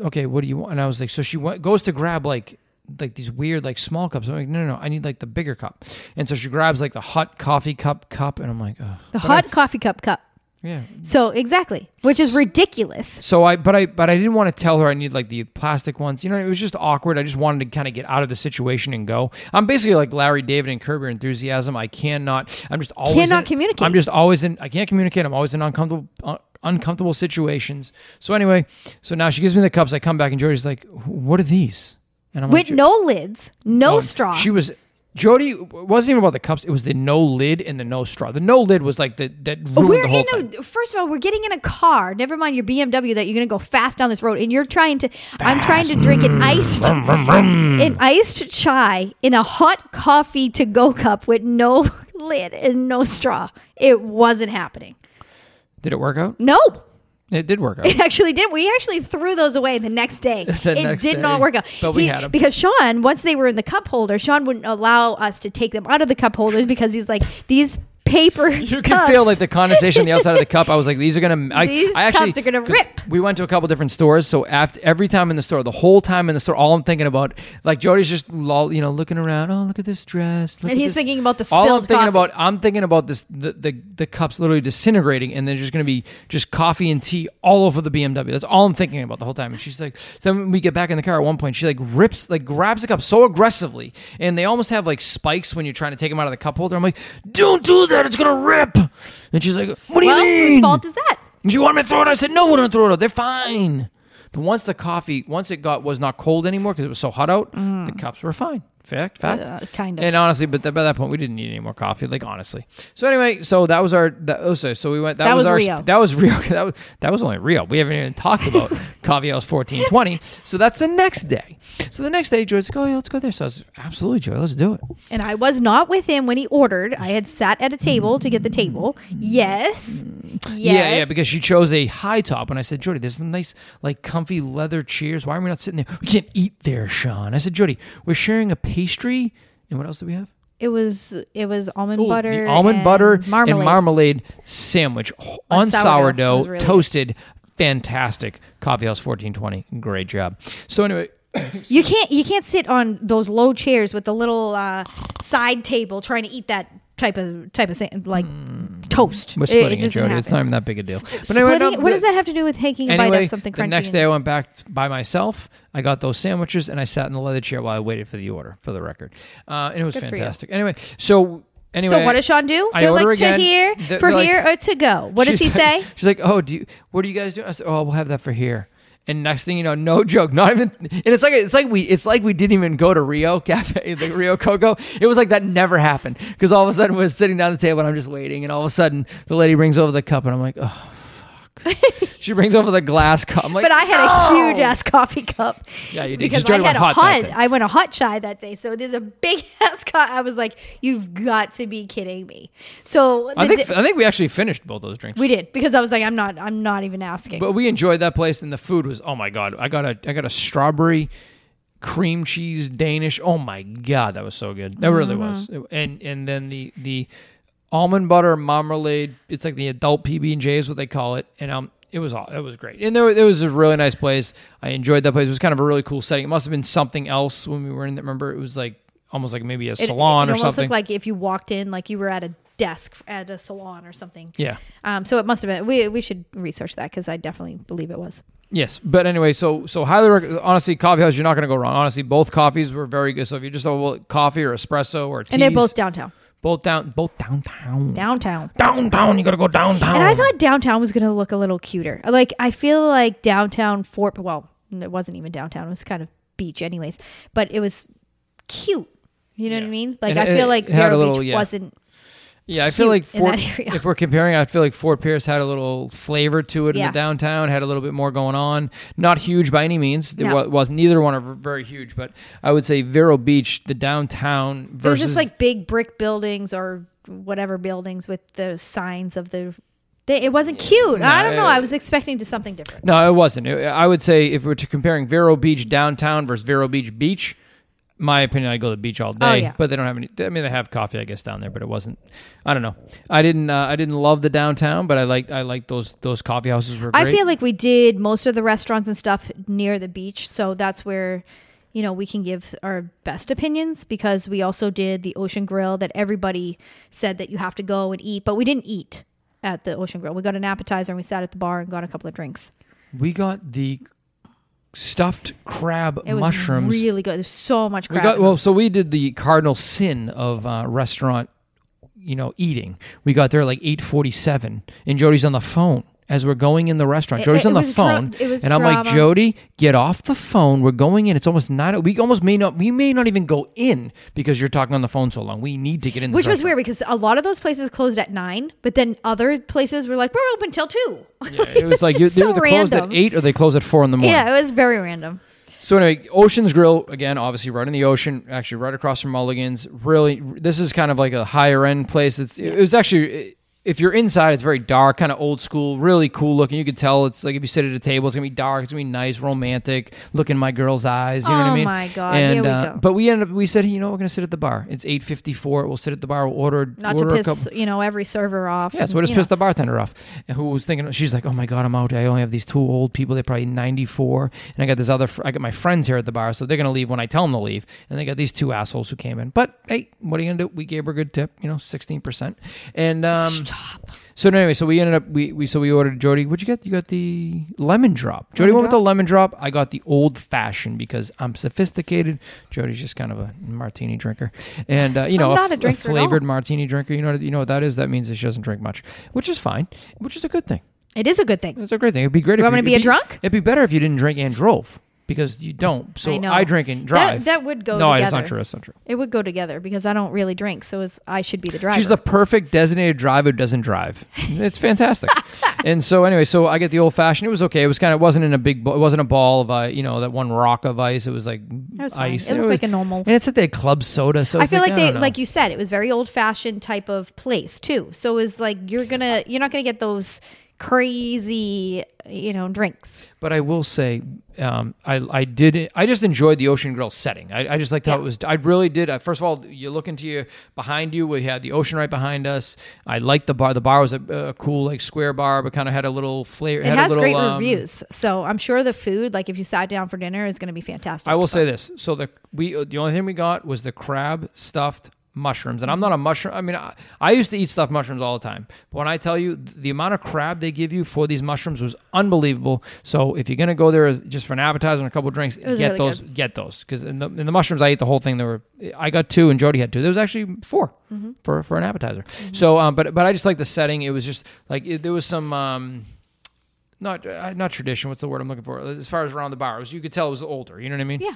"Okay, what do you want?" And I was like, "So she went, goes to grab like like these weird like small cups." I'm like, "No, no, no, I need like the bigger cup." And so she grabs like the hot coffee cup cup, and I'm like, Ugh. the But hot I- coffee cup cup yeah." So exactly, which is ridiculous. So I, but I, but I didn't want to tell her I need like the plastic ones. You know, it was just awkward. I just wanted to kind of get out of the situation and go. I'm basically like Larry David and Curb Your Enthusiasm. I cannot. I'm just always Cannot in- communicate. I'm just always in. I can't communicate. I'm always in uncomfortable, uh, uncomfortable situations. So anyway, so now she gives me the cups. I come back and Jody's like, "What are these?" And I'm With like, no lids, no straw. She was. Jody wasn't even about the cups. It was the no lid and the no straw. The no lid was like the that oh, ruined we're the whole in thing. a first of all, we're getting in a car. Never mind your BMW that you're gonna go fast down this road, and you're trying to. I'm trying to drink an iced, an iced chai in a hot coffee to go cup with no lid and no straw. It wasn't happening. Did it work out? No, It did work out. It actually did. We actually threw those away the next day. The it next did day. not work out. But we had 'em. because Sean, once they were in the cup holder, Sean wouldn't allow us to take them out of the cup holders because he's like these paper. You can feel like the condensation on the outside of the cup. I was like, these are gonna. I, These I actually, cups are gonna rip. We went to a couple different stores, so after every time in the store, the whole time in the store, all I'm thinking about, like Jody's just, lol, you know, looking around. Oh, look at this dress. Look And he's this." thinking about the All I'm thinking coffee. about, I'm thinking about this, the, the the cups literally disintegrating, and there's just gonna be just coffee and tea all over the BMW. That's all I'm thinking about the whole time. And she's like, so when we get back in the car at one point, she like rips, like grabs the cup so aggressively, and they almost have like spikes when you're trying to take them out of the cup holder. I'm like, don't do that, it's gonna rip. And she's like, what do well, you mean? whose fault is that? Do you want me to throw it? I said, no, we're not throw it out. They're fine. But once the coffee, once it got was not cold anymore because it was so hot out, the mm. cups were fine. Fact, fact. Uh, kind of. And honestly, but th- by that point, we didn't need any more coffee. Like honestly. So anyway, so that was our. That, oh, so, so we went. That, That was, was our. Rio. That was Rio. That was that was only Rio. We haven't even talked about Coffee House fourteen twenty. So that's the next day. So the next day, Joy's like, "Oh yeah, let's go there." So I was absolutely Joy, let's do it. And I was not with him when he ordered. I had sat at a table to get the table. Yes. Yes. Yeah, yeah, because she chose a high top, and I said, Jody, there's some nice, like, comfy leather chairs. Why are we not sitting there? We can't eat there, Sean. I said, Jody, we're sharing a pastry, and what else do we have? it was it was almond Ooh, butter, the almond and butter marmalade. and marmalade sandwich on, On sourdough, sourdough. Really good. toasted. Fantastic. Coffee House 1420. Great job. So anyway, You can't you can't sit on those low chairs with the little uh, side table trying to eat that type of type of like toast. We're splitting it, just doesn't Jody. It's not even that big a deal. But Splitting, anyway, no, what does that have to do with taking a bite of something crunchy? the next day I went back by myself. I got those sandwiches and I sat in the leather chair while I waited for the order, for the record. Uh, and it was Good fantastic. Anyway, so anyway. so what does Sean do? I They're order like again. to here, They're- for they're like- here, or to go. What does he like- say? She's like, "Oh, do you? What are you guys doing?" I said, "Oh, we'll have that for here." And next thing you know, no joke, not even. And it's like it's like we it's like we didn't even go to Rio Cafe, like Rio Coco. It was like that never happened because all of a sudden we're sitting down the table and I'm just waiting, and all of a sudden the lady brings over the cup and I'm like, "Oh." Fuck." she brings over the glass cup. I'm like, But I had "No!" a huge ass coffee cup. Yeah, you did, Because I had a hot hot. I went a hot chai that day, so there's a big ass cup. I was like, "You've got to be kidding me!" So I think di- I think we actually finished both those drinks. we did because I was like, "I'm not. I'm not even asking." But we enjoyed that place, and the food was oh my god! I got a I got a strawberry cream cheese Danish. Oh my god, that was so good. That really was. Mm-hmm. And and then the the almond butter marmalade. It's like the adult PB and J is what they call it. And um, it was all it was great. And there it was a really nice place. I enjoyed that place. It was kind of a really cool setting. It must have been something else when we were in. there. Remember, it was like almost like maybe a It- salon it, or almost something. looked like if you walked in, like you were at a desk at a salon or something. yeah. Um, so it must have been. We we should research that because I definitely believe it was. Yes, but anyway, so so highly rec- honestly, coffee house you're not going to go wrong. Honestly, both coffees were very good. So if you just oh, coffee or espresso or teas, And they're both downtown. Both down both downtown Downtown. downtown. You got to go downtown. And I thought downtown was going to look a little cuter. Like I feel like downtown Fort. Well, it wasn't even downtown. It was kind of beach, anyways. But it was cute. You know what I mean? Like And I it- feel like it had a little- Beach yeah. wasn't. Yeah, I feel like Fort. If we're comparing, I feel like Fort Pierce had a little flavor to it in the downtown. Had a little bit more going on. Not huge by any means. It No. wa- was neither one are very huge, but I would say Vero Beach, the downtown It versus just like big brick buildings or whatever buildings with the signs of the. They, it wasn't cute. I don't know. No, I was expecting to something different. No, it wasn't. It- I would say if we're comparing Vero Beach downtown versus Vero Beach beach, my opinion, I'd go to the beach all day. Oh, yeah. But they don't have any. I mean, they have coffee, I guess, down there, but it wasn't. I don't know. I didn't. Uh, I didn't love the downtown, but I liked. I liked those. Those coffee houses were great. I feel like we did most of the restaurants and stuff near the beach, so that's where you know we can give our best opinions because we also did the Ocean Grill that everybody said that you have to go and eat, but we didn't eat at the Ocean Grill. We got an appetizer and we sat at the bar and got a couple of drinks. we got the stuffed crab It was mushrooms. really good. There's so much crab. we got well. So we did the cardinal sin of uh, restaurant, you know, eating. We got there at like eight forty seven, and Jody's on the phone. As we're going in the restaurant, It- Jody's it on the dra- phone, it was and I'm like. Jody, get off the phone. We're going in. It's almost nine. We almost may not. We may not even go in because you're talking on the phone so long. We need to get in. Which was restaurant. weird because a lot of those places closed at nine, but then other places were like, "We're open till 2. Yeah, it was like you, they so either closed at eight or they closed at four in the morning. Yeah, it was very random. So anyway, Ocean's Grill again, obviously right in the ocean, actually right across from Mulligan's. Really, this is kind of like a higher end place. It's it was actually if you're inside, it's very dark, kind of old school, really cool looking. You could tell it's like if you sit at a table, it's gonna be dark, it's gonna be nice, romantic. Look in my girl's eyes, you know what Oh I mean? my God, And here we uh, go. but we ended up, we said, you know, we're gonna sit at the bar. It's eight fifty four. We'll sit at the bar. We'll order, Not order to a piss, couple. you know, every server off. Yeah, so we just you know. pissed the bartender off, and who was thinking she's like, "Oh my god, I'm out. I only have these two old people. They're probably 94, and I got this other. Fr- I got my friends here at the bar, so they're gonna leave when I tell them to leave, and they got these two assholes who came in. But hey, what are you gonna do? We gave her a good tip, you know, 16 percent, and um, Stop. so anyway, so we ended up we, we so we ordered Jody. What'd you get? You got the lemon drop. Jody Lemon went with the drop? lemon drop. I got the old fashioned because I'm sophisticated. Jody's just kind of a martini drinker, and uh, you know, I'm not a f- drinker at all. flavored martini drinker. You know, what, you know what that is? That means that she doesn't drink much, which is fine, which is a good thing. It is a good thing. It's a great thing. It'd be great You if want me to be it'd a drunk? It'd be better if you didn't drink and drove because you don't. So I know. drink and drive. That, that would go no, together. it's not true. It's not true. It would go together because I don't really drink, so it's, I should be the driver. She's the perfect designated driver who doesn't drive. It's fantastic. and so anyway, so I get the old fashioned. It was okay. It was kind of it wasn't in a big. It wasn't a ball of uh, you know that one rock of ice. It was like It was fine. ice. It looked was- like a normal. And it's at the club soda. So I feel like, I they, like you said, it was very old fashioned type of place too. So it was like you're gonna, you're not gonna get those crazy, you know, drinks. But I will say, um, I I did I just enjoyed the Ocean Grill setting. I, I just liked how Yeah. it was. I really did. Uh, first of all, you look into your behind you. We had the ocean right behind us. I liked the bar. The bar was a, a cool like square bar, but kind of had a little flavor. It had has a little, great um, reviews, so I'm sure the food, like if you sat down for dinner, is gonna be fantastic. I will say this. So the we uh, the only thing we got was the crab stuffed mushrooms, and I'm not a mushroom. I mean, I, I used to eat stuffed mushrooms all the time, but when I tell you the amount of crab they give you for these mushrooms was unbelievable. So if you're gonna go there as, just for an appetizer and a couple of drinks, get really those. Get those because in the, in the mushrooms I ate the whole thing. There were I got two and Jody had two. There was actually 4 Mm-hmm. for for an appetizer. So um, but but I just like the setting. It was just like it, there was some um not uh, not tradition. What's the word I'm looking for? As far as around the bar, was, you could tell it was older. You know what I mean? Yeah.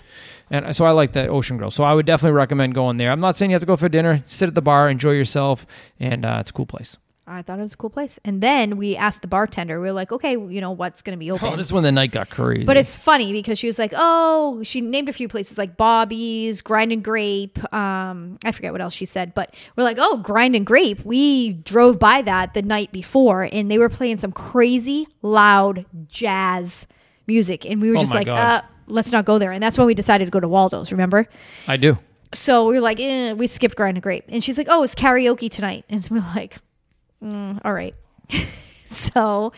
And so I like that Ocean Grill. So I would definitely recommend going there. I'm not saying you have to go for dinner. Sit at the bar, enjoy yourself, and uh, it's a cool place. I thought it was a cool place. And then we asked the bartender, we were like, okay, you know, what's going to be open? Oh, this is when the night got crazy. But it's funny because she was like, oh, she named a few places like Bobby's, Grind and Grape. Um, I forget what else she said, but we're like, oh, Grind and Grape. We drove by that the night before and they were playing some crazy loud jazz music. And we were Oh just like, God. uh, let's not go there. And that's when we decided to go to Waldo's, remember? I do. So we were like, eh, we skipped Grind and Grape. And she's like, oh, it's karaoke tonight. And so we're like, mm, all right. so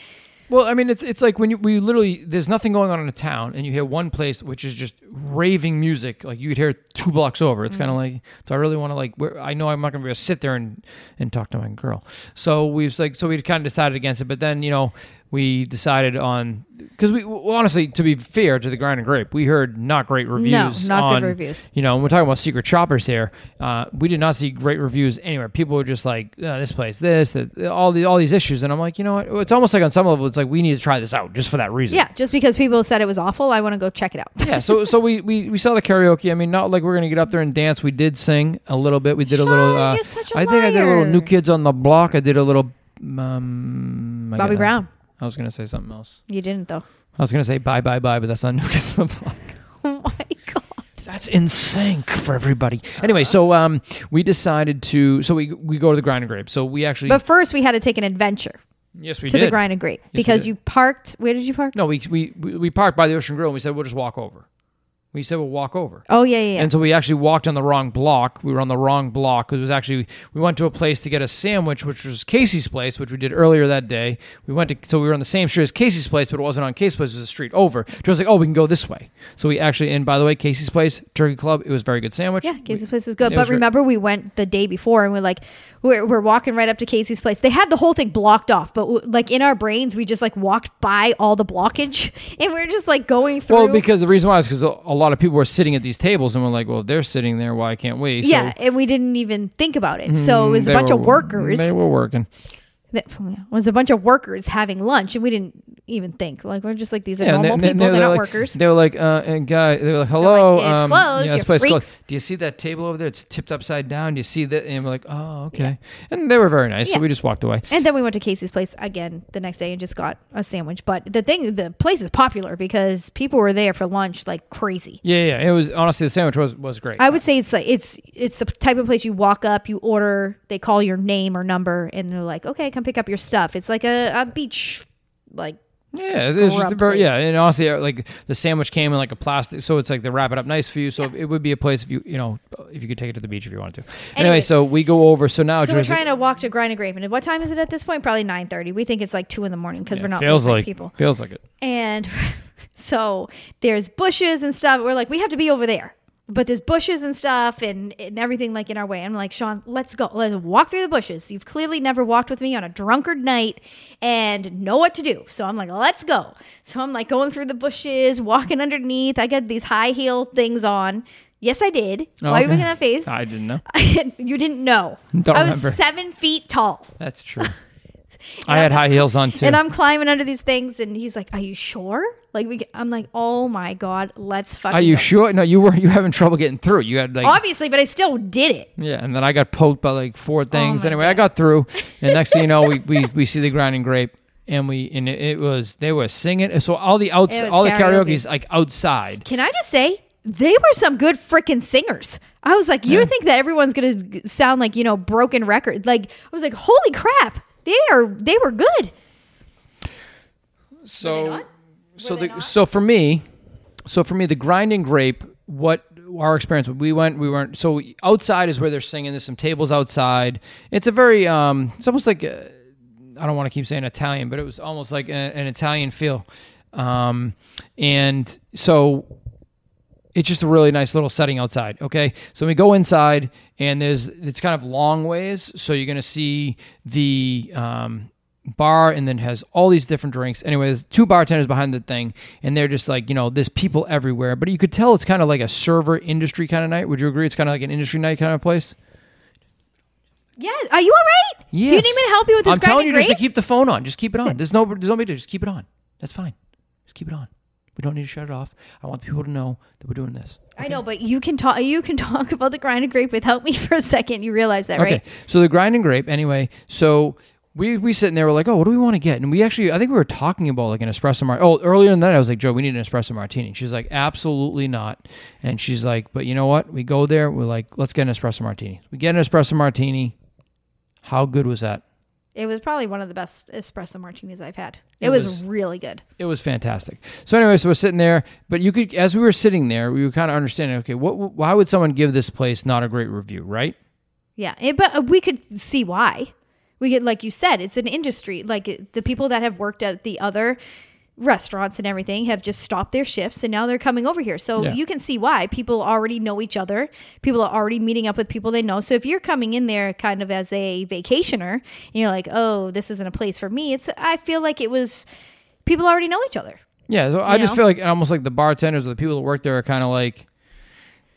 Well, I mean, it's it's like when you we literally there's nothing going on in a town, and you hear one place which is just raving music, like you could hear two blocks over. It's Mm-hmm. kind of like, do I really want to like? Where, I know I'm not going to be able to sit there and and talk to my girl. So we've like so we kind of decided against it, but then you know we decided on because we well, honestly, to be fair to the grind and grape, we heard not great reviews. No, not good reviews. You know, we're talking about secret shoppers here. Uh, we did not see great reviews anywhere. People were just like, oh, "This place, this, that, all the all these issues," and I'm like, you know what? It's almost like on some level, it's like we need to try this out just for that reason. yeah, just because people said it was awful, I want to go check it out. yeah. So so we, we we saw the karaoke. I mean, not like we're gonna get up there and dance. We did sing a little bit. We did a little. Sean, Uh, you're such a I think I did a little. New Kids on the Block. I did a little. Um, Bobby Brown. I was gonna say something else. You didn't though. I was gonna say bye bye bye, but that's not New the Block. Oh my god. That's NSYNC for everybody. Anyway, so um, we decided to. So we we go to the grind and grape. So we actually. But first, we had to take an adventure yes, we to did. the grind and grape because did. you parked. Where did you park? No, we, we we we parked by the Ocean Grill and we said we'll just walk over. We said we'll walk over. Oh yeah, yeah. yeah. And so we actually walked on the wrong block. We were on the wrong block because it was actually we went to a place to get a sandwich, which was Casey's place, which we did earlier that day. We went to so we were on the same street as Casey's place, but it wasn't on Casey's place; it was a street over. Joe was like, "Oh, we can go this way." So we actually, and by the way, Casey's place, Turkey Club, it was a very good sandwich. yeah, Casey's place was good. But was great. remember, we went the day before, and we're like, we're, we're walking right up to Casey's place. They had the whole thing blocked off, but w- like in our brains, we just like walked by all the blockage, and we are just like going through. Well, because the reason why is because a lot of people were sitting at these tables, and we're like, "Well, they're sitting there. Why can't we?" So- yeah, and we didn't even think about it. So it mm-hmm. was a bunch were- of workers. They were working. That it was a bunch of workers having lunch, and we didn't even think like we're just like these are Yeah, and normal they- they- people. they They're were not like, workers. They were like, uh, and guy, they were like, hello. like, "It's um, closed, yeah, this place freaks." closed. Do you see that table over there? It's tipped upside down. Do you see that? And we're like, oh, okay. And they were very nice. Yeah. So we just walked away. And then we went to Casey's place again the next day and just got a sandwich. But the thing, the place is popular because people were there for lunch like crazy. Yeah, yeah. It was honestly the sandwich was was great. I would say it's like it's it's the type of place you walk up, you order, they call your name or number, and they're like, "Okay, come come pick up your stuff. It's like a, a beach, like Yeah, it's just grub a very, yeah, and honestly, uh, like the sandwich came in like a plastic, so it's like they wrap it up nice for you. So it would be a place if you, you know, if you could take it to the beach if you wanted to. Anyway, Anyway. so we go over. So now So we're trying to walk to Grind and Grape. And what time is it at this point? Probably 9.30. We think it's like 2 in the morning because yeah, we're not feels like people. feels like it. And so there's bushes and stuff. We're like, we have to be over there. But there's bushes and stuff and, and everything like in our way. I'm like, Sean, let's go. Let's walk through the bushes. You've clearly never walked with me on a drunkard night and know what to do. So I'm like, let's go. So I'm like going through the bushes, walking underneath. I got these high heel things on. Yes, I did. Oh, Why are you Okay. making that face? I didn't know. you didn't know. Don't I was remember. seven feet tall. That's true. I had high heels on too. And I'm climbing under these things, and he's like, "Are you sure?" Like we, get, I'm like, "Oh my god, let's fucking." Are you go." sure? No, you were you having trouble getting through. You had like Obviously, but I still did it. yeah, and then I got poked by like four oh things. Oh anyway, I got through, and next thing you know, we, we we see the Grind and Grape, and we and it, was they were singing. So all the outs all the karaoke. karaoke's like outside. Can I just say they were some good freaking singers? I was like, you Yeah. think that everyone's gonna sound like you know broken record? Like I was like, holy crap, they are they were good. So so the not? so for me, so for me the Grind and Grape. What our experience? We went. We weren't. So outside is where they're singing. There's some tables outside. It's a very. um It's almost like. I I don't want to keep saying Italian, but it was almost like a, an Italian feel. Um, and so it's just a really nice little setting outside. Okay, so we go inside, and there's it's kind of long ways, so you're gonna see the um, bar, and then has all these different drinks. Anyways, two bartenders behind the thing, and they're just like you know, there's people everywhere, but you could tell it's kind of like a server industry kind of night. Would you agree? It's kind of like an industry night kind of place. Yeah, are you all right? Do you need me to help you with this I'm telling you grinding just to keep the phone on. Just keep it on. There's no, there's no big deal. Just keep it on. That's fine. Just keep it on. We don't need to shut it off. I want people to know that we're doing this. I know, but you can talk. You can talk about the Grind and Grape without me for a second. You realize that, right? Okay. right? So the Grind and Grape. Anyway, so we we sitting there. We're like, oh, what do we want to get? And we actually, I think we were talking about like an espresso martini. Oh, earlier in that, I was like, Joe, we need an espresso martini. She's like, absolutely not. And she's like, but you know what? We go there. We're like, let's get an espresso martini. We get an espresso martini. How good was that? It was probably one of the best espresso martinis I've had. It, It was, was- really good. It was fantastic. So anyway, so we're sitting there, but you could, as we were sitting there, we were kind of understanding. Okay, what? Why would someone give this place not a great review? Right? Yeah, it, but uh, we could see why. We could, like you said, it's an industry. Like the people that have worked at the other restaurants and everything have just stopped their shifts and now they're coming over here. So Yeah. you can see why people already know each other. People are already meeting up with people they know. So if you're coming in there kind of as a vacationer and you're like, "Oh, this isn't a place for me." It's I feel like it was people already know each other. Yeah. So I You just feel like almost like the bartenders or the people that work there are kind of like.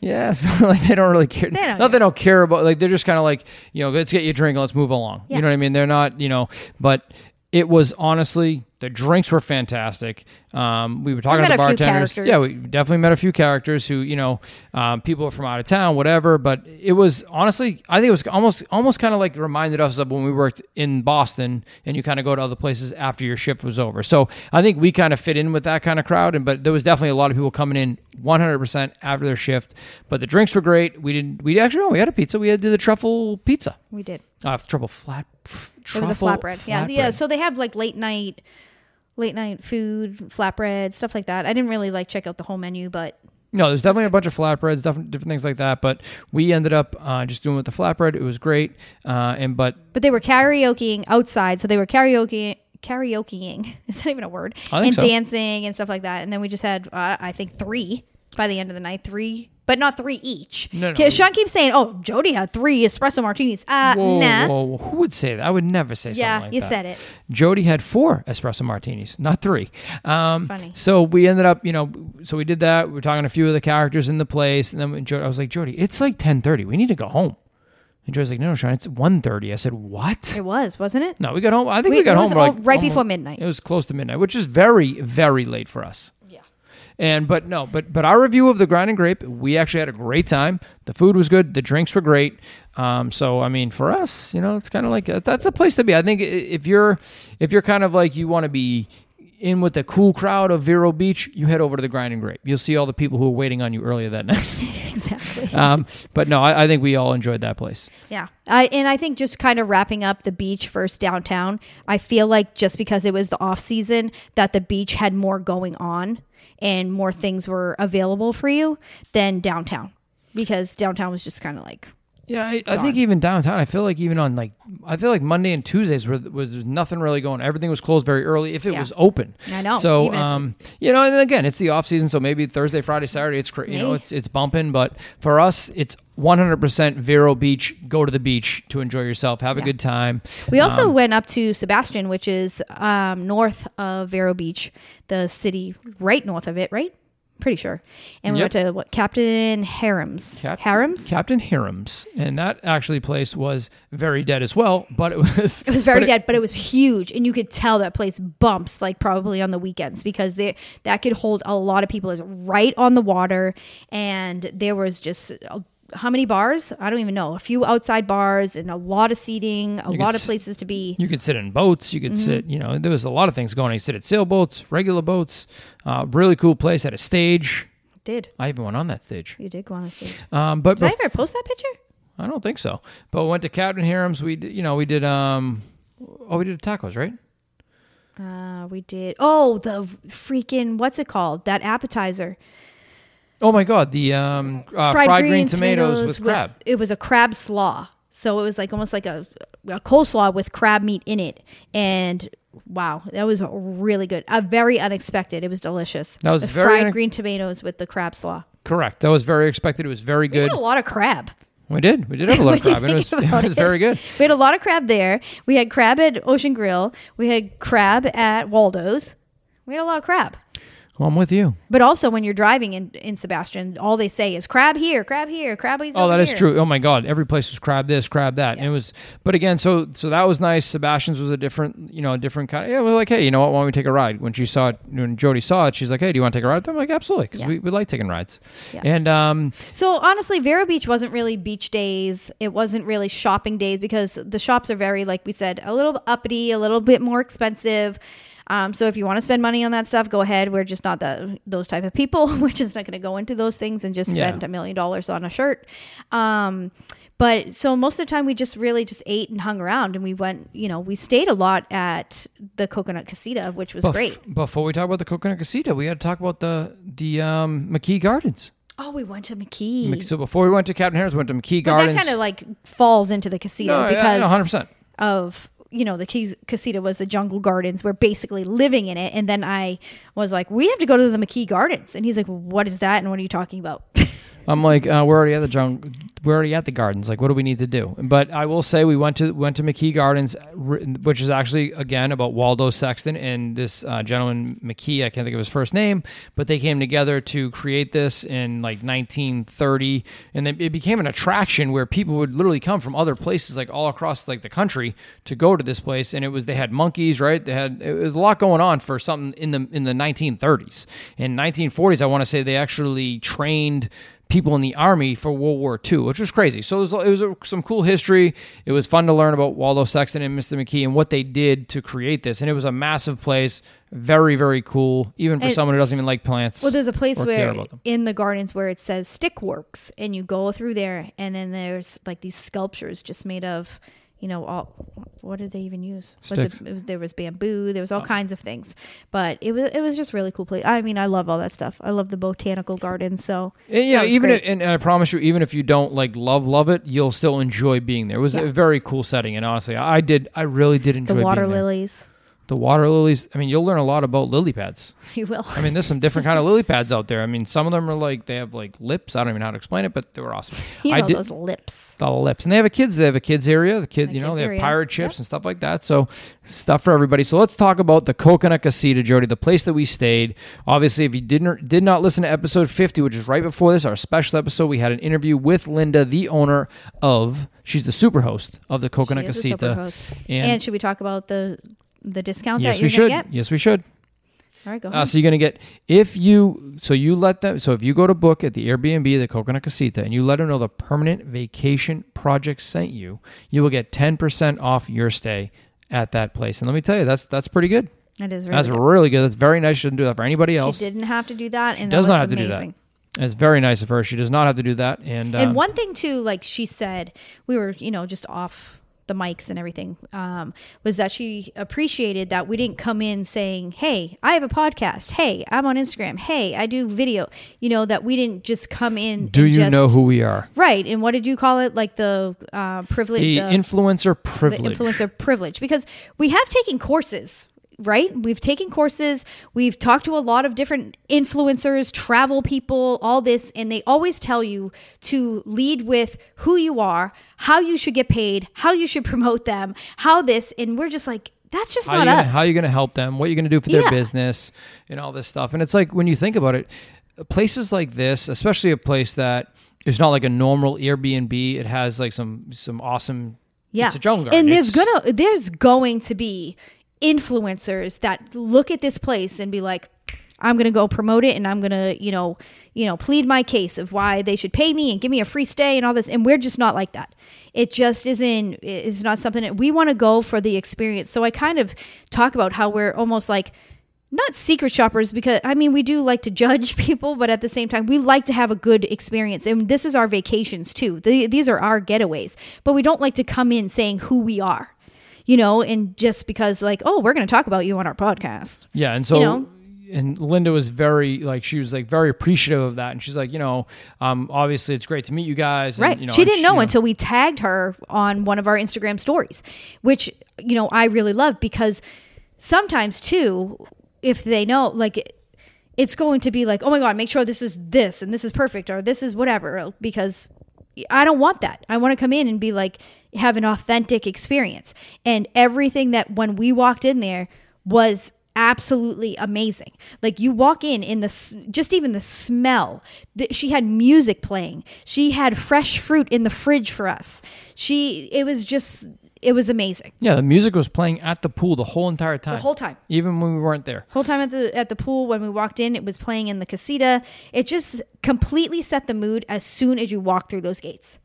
Yes, like they don't really care. They don't not they don't care about like they're just kind of like you know let's get you a drink, let's move along. Yeah. You know what I mean? They're not you know, but it was honestly the drinks were fantastic. Um, we were talking met to the a few bartenders. Yeah, we definitely met a few characters who you know um, people from out of town, whatever. But it was honestly, I think it was almost almost kind of like reminded us of when we worked in Boston, and you kind of go to other places after your shift was over. So I think we kind of fit in with that kind of crowd. And but there was definitely a lot of people coming in 100 percent after their shift. But the drinks were great. We didn't. We actually no, we had a pizza. We had to do the truffle pizza. We did. Uh, truffle flat. It was a flatbread. Yeah, yeah. So they have like late night, late night food, flatbread, stuff like that. I didn't really like check out the whole menu, but No, there's definitely a bunch of flatbreads, different different things like that. But we ended up uh, just doing with the flatbread. It was great. Uh, and but but they were karaokeing outside, so they were karaoke karaokeing. Is that even a word? I think and so. dancing and stuff like that. And then we just had, uh, I think, three by the end of the night. Three, but not three each. No, no. Sean keeps saying, "Oh, Jody had three espresso martinis." Uh, whoa, nah. whoa, who would say that? I would never say Yeah, something like you that. said it. Jody had four espresso martinis, not three. Um, Funny. So we ended up, you know, so we did that. We were talking to a few of the characters in the place, and then when Jody, I was like, Jody, it's like ten thirty. We need to go home. And Jody's like, No, Sean, it's 1.30. I said, What? It was, wasn't it? No, we got home. I think we, We- got home like right almost- before midnight. It was close to midnight, which is very, very late for us. And but no, but but our review of the grind and grape, we actually had a great time. The food was good, the drinks were great. Um, so I mean, for us, you know, it's kind of like that's a place to be. I think if you're if you're kind of like you want to be in with the cool crowd of Vero Beach, you head over to the Grind and Grape. You'll see all the people who were waiting on you earlier that night. exactly. um, but no, I, I think we all enjoyed that place. Yeah. I, and I think just kind of wrapping up the beach first downtown, I feel like just because it was the off season that the beach had more going on and more things were available for you than downtown. Because downtown was just kind of like Yeah, I, I think even downtown, I feel like even on like, I feel like Monday and Tuesdays was, was nothing really going. Everything was closed very early if it Yeah. was open. I know, So, um, you know, and again, it's the off season, so maybe Thursday, Friday, Saturday, it's cra- you know, it's it's bumping. But for us, it's 100% Vero Beach. Go to the beach to enjoy yourself, have a Yeah. good time. We also Um, went up to Sebastian, which is um, north of Vero Beach, the city right north of it, right? Pretty sure. And we Yep. went to what Captain Hiram's. Cap- Hiram's? Captain Hiram's, and that actually place was very dead as well. But it was It was very but dead, but it was huge, and you could tell that place bumps like probably on the weekends because they that could hold a lot of people. It's right on the water, and there was just uh, how many bars? I don't even know. A few outside bars and a lot of seating, a You lot of s- places to be. You could sit in boats. You could Mm-hmm. sit, you know, there was a lot of things going on. You sit at sailboats, regular boats. Uh, really cool place. Had a stage. Did I even went on that stage. you did go on the stage? Um, but Did I ever post that picture? I don't think so. But we went to Captain Hiram's. We, did, you know, we did. Um, oh, we did tacos, right? Uh, we did. Oh, the freaking what's it called? That appetizer, Oh my God, the um, uh, fried, green, tomatoes, with crab. It was a crab slaw, so it was like almost like a, a coleslaw with crab meat in it, and wow, that was really good. Uh, very unexpected. It was delicious. That was the very fried green tomatoes with the crab slaw. Correct. That was very expected. It was very good. We had a lot of crab. We did. We did have a lot of crab. It was, it was very good. We had a lot of crab there. We had crab at Ocean Grill. We had crab at Waldo's. We had a lot of crab. Well, I'm with you. But also, when you're driving in, in Sebastian, all they say is crab here, crab here, crab Oh, over that is here." true. Oh my God, every place was crab this, crab that, and it was. But again, so so that was nice. Sebastian's was a different, you know, a different kind. Of, yeah, we're like, hey, you know what? Why don't we take a ride? When she saw it, when Jody saw it, she's like, hey, do you want to take a ride? I'm like, absolutely, because Yeah. we, we like taking rides. Yeah. And um, So honestly, Vero Beach wasn't really beach days. It wasn't really shopping days because the shops are very, like we said, a little uppity, a little bit more expensive. Um, so if you want to spend money on that stuff, go ahead. We're just not that those type of people. We're just not going to go into those things and just spend a million dollars on a shirt. Um, but so most of the time we just really just ate and hung around and we went, you know, we stayed a lot at the Coconut Casita, which was bef- great. Before we talk about the Coconut Casita, we had to talk about the the um, McKee Gardens. Oh, we went to McKee. So before we went to Captain Harris, we went to McKee but Gardens. that kind of like falls into the casita no, because yeah, 100. percent of you know the Keys, casita was the jungle gardens we're basically living in it. And then i was like we have to go to the mckee gardens. And he's like what is that? And what are you talking about I'm like, uh, we're already at the jungle. We're already at the gardens. Like, what do we need to do? But I will say, we went to went to McKee Gardens, which is actually again about Waldo Sexton and this uh, gentleman McKee. I can't think of his first name, but they came together to create this in like 1930, and it, became an attraction where people would literally come from other places, like all across like the country, to go to this place. And it was they had monkeys, right? They had it was a lot going on for something in the in the 1930s. In 1940s, I want to say they actually trained people in the army for World War II, which was crazy. So it was, it was a, some cool history. It was fun to learn about Waldo Sexton and Mr. McKee and what they did to create this. And it was a massive place, very very cool, even for And- someone who doesn't even like plants. well there's a place where in the gardens where it says stickworks and you go through there and then there's like these sculptures just made of you know all what did they even use Was it- Sticks. it was, there was bamboo there was all oh. kinds of things but it was it was just really cool place i mean i love all that stuff i love the botanical garden so Yeah, even if, and I promise you, even if you don't like love love it, you'll still enjoy being there. It was Yeah. a very cool setting, and honestly, I did, I really did enjoy the water being there. The water lilies. I mean, you'll learn a lot about lily pads. you will I mean, there's some different kind of lily pads out there. I mean, some of them are like they have like lips. I don't even know how to explain it, but they were awesome. you I know did those lips the lips, and they have a kids. They have a kids area. The kid, A you know, they have area. pirate ships Yep. and stuff like that. So stuff for everybody. So let's talk about the Coconut Casita, Jody, the place that we stayed. Obviously, if you didn't did not listen to episode 50, which is right before this, our special episode, we had an interview with Linda, the owner of. She's the super host of the Coconut She is a Casita. superhost. And, should we talk about the the discount yes, that we you're should. get? Yes, we should. All right, go Uh, so you're gonna get if you so you let them so if you go to book at the Airbnb the Coconut Casita and you let them know the permanent vacation project sent you, you will get ten percent off your stay at that place. And let me tell you, that's that's pretty good. That is really That's good. really good. That's very nice. She didn't do that for anybody else. She didn't have to do that, and does that not have to do that. It's very nice of her. She does not have to do that. And, And one thing too, like she said, we were, you know, just off the mics and everything, um, was that she appreciated that we didn't come in saying, "Hey, I have a podcast. Hey, I'm on Instagram. Hey, I do video." You know, that we didn't just come in. do you just, know who we are? Right, and what did you call it? Like the uh, privilege, The the, influencer the privilege. influencer privilege, because we have taken courses. Right? We've taken courses. We've talked to a lot of different influencers, travel people, all this, and they always tell you to lead with who you are, how you should get paid, how you should promote them, how this, and we're just like, that's just how not gonna, us. how are you going to help them? What are you going to do for their Yeah. business and all this stuff? And it's like when you think about it, places like this, especially a place that is not like a normal Airbnb, it has like some some awesome. Yeah. It's a jungle garden. And there's It's- gonna there's going to be influencers that look at this place and be like, I'm gonna go promote it and I'm gonna, you know, you know, plead my case of why they should pay me and give me a free stay and all this. And we're just not like that. It just isn't it's not something that we want to go for the experience. So I kind of talk about how we're almost like not secret shoppers because I mean we do like to judge people, but at the same time we like to have a good experience, and this is our vacations too. The, these are our getaways, but we don't like to come in saying who we are, you know, and just because like oh we're going to talk about you on our podcast. Yeah, and so you know? and Linda was very like she was like very appreciative of that, and she's like, you know, um, obviously it's great to meet you guys. And, Right. You know, she didn't know you until we tagged her on one of our Instagram stories, which, you know, I really love because sometimes too, if they know, like, it's going to be like, oh my God, make sure this is this and this is perfect or this is whatever, because I don't want that. I want to come in and be like, have an authentic experience. And everything that when we walked in there was absolutely amazing. Like you walk in in the just even the smell. The, she had music playing. She had fresh fruit in the fridge for us. She it was just it was amazing. Yeah, the music was playing at the pool the whole entire time. The whole time. even when we weren't there. Whole time at the at the pool when we walked in, it was playing in the casita. It just completely set the mood as soon as you walk through those gates.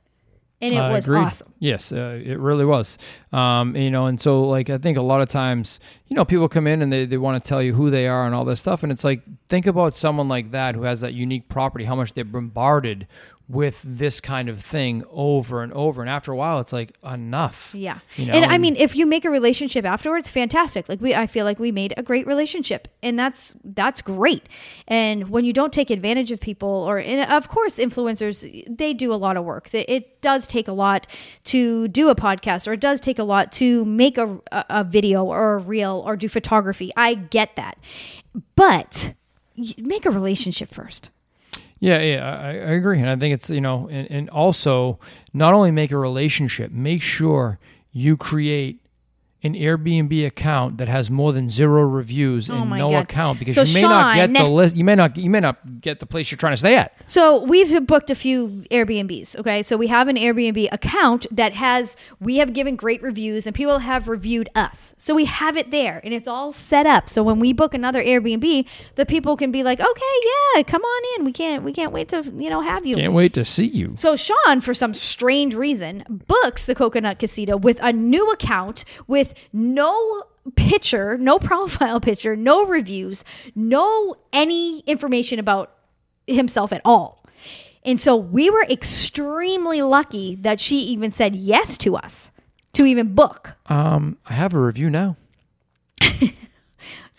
And it was agree. awesome. Yes, uh, it really was. Um, you know, and so like I think a lot of times, you know, people come in and they, they want to tell you who they are and all this stuff, and it's like think about someone like that who has that unique property, how much they're bombarded with this kind of thing over and over, and after a while, it's like enough. Yeah. You know, and I mean, if you make a relationship afterwards, fantastic. Like we, I feel like we made a great relationship and that's, that's great. And when you don't take advantage of people or, and of course, influencers, they do a lot of work. It- It does take a lot to do a podcast or it does take a lot to make a, a video or a reel or do photography. I get that. But make a relationship first. Yeah, yeah, I, I agree, and I think it's you know, and, and also not only make a relationship, make sure you create an Airbnb account that has more than zero reviews Oh and no God. account because So, you may not get the list. You may not. You may not get the place you're trying to stay at. So we've booked a few Airbnbs. Okay, so we have an Airbnb account that has we have given great reviews and people have reviewed us. So we have it there and it's all set up. So when we book another Airbnb, the people can be like, okay, yeah, come on in. We can't we can't wait to you know have you. Can't wait to see you. So Sean, for some strange reason, books the Coconut Casita with a new account with no picture, no profile picture, no reviews, no any information about himself at all. And so we were extremely lucky that she even said yes to us to even book. Um, I have a review now.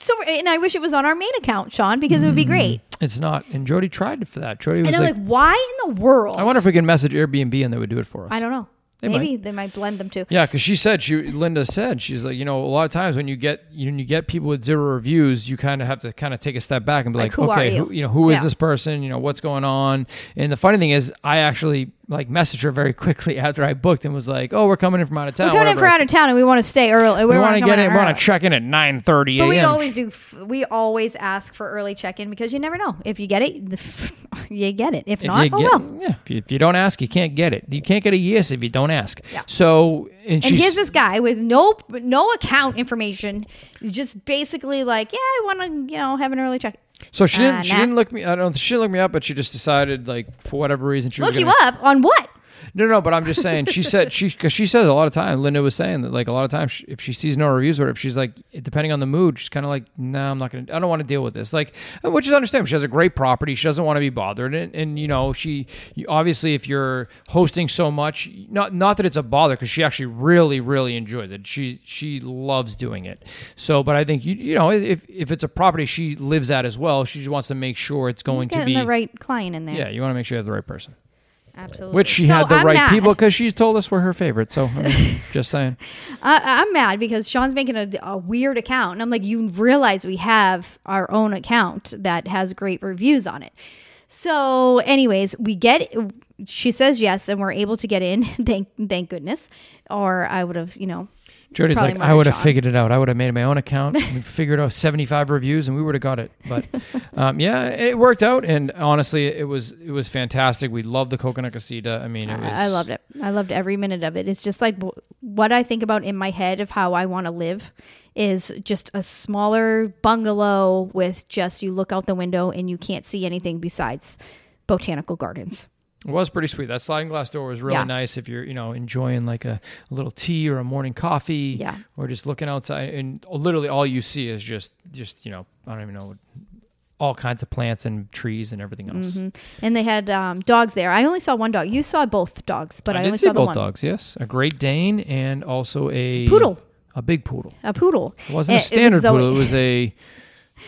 So and I wish it was on our main account, Sean, because it would be great. It's not, and Jody tried for that. Jody was And I'm like, like, why in the world? I wonder if we can message Airbnb and they would do it for us. I don't know. They Maybe they might blend them too. Yeah, because she said she Linda said she's like you know a lot of times when you get you, when you get people with zero reviews, you kind of have to kind of take a step back and be Like, like, who okay, you? who, you know who is Yeah. this person? You know what's going on? And the funny thing is, I actually like messaged her very quickly after I booked and was like, oh, we're coming in from out of town. We're coming in from out of town and we want to stay early. We want to get in. We want to check in at nine thirty But a.m. we always do. We always ask for early check-in because you never know if you get it, you get it. If, If not, you oh get, well. yeah, if you, if you don't ask, you can't get it. You can't get a yes if you don't ask. Yeah. So and, And here's this guy with no no account information, just basically like, yeah, I want to, you know, have an early check. So she didn't Uh, she nah. didn't look me. I don't. She didn't look me up, but she just decided like for whatever reason she Look was you gonna, up on what? No, no, but I'm just saying. She said she because she says a lot of time. Linda was saying that like a lot of times if she sees no reviews or if she's like depending on the mood, she's kind of like, no, nah, I'm not gonna. I don't want to deal with this. Like, which is understandable. She has a great property. She doesn't want to be bothered, and, and you know she obviously if you're hosting so much, not not that it's a bother because she actually really really enjoys it. She she loves doing it. So, but I think you you know if if it's a property she lives at as well, she just wants to make sure it's going to be the right client in there. yeah. You want to make sure you have the right person. Absolutely. Which she So had the I'm right mad. people because she's told us we're her favorite. So I mean, just saying. I, I'm mad because Sean's making a, a weird account, and I'm like, you realize we have our own account that has great reviews on it. So, anyways, we get. She says yes, and we're able to get in. Thank, thank goodness. Or I would have, you know, Jody's Probably like, I would have figured it out. I would have made my own account, we figured out 75 reviews, and we would have got it. But um, yeah, it worked out. And honestly, it was it was fantastic. We loved the coconut casita. I mean, it was. I loved it. I loved every minute of it. It's just like what I think about in my head of how I want to live is just a smaller bungalow with just you look out the window and you can't see anything besides botanical gardens. It was pretty sweet. That sliding glass door was really Yeah. nice if you're, you know, enjoying like a, a little tea or a morning coffee, Yeah. or just looking outside, and literally all you see is just, just you know, I don't even know, all kinds of plants and trees and everything else. hmm And they had um, dogs there. I only saw one dog. You saw both dogs, but I, I, only saw both one. dogs. Yes, a Great Dane and also a Poodle. a big poodle. A poodle. It wasn't It- it a was standard Zoe. poodle. It was a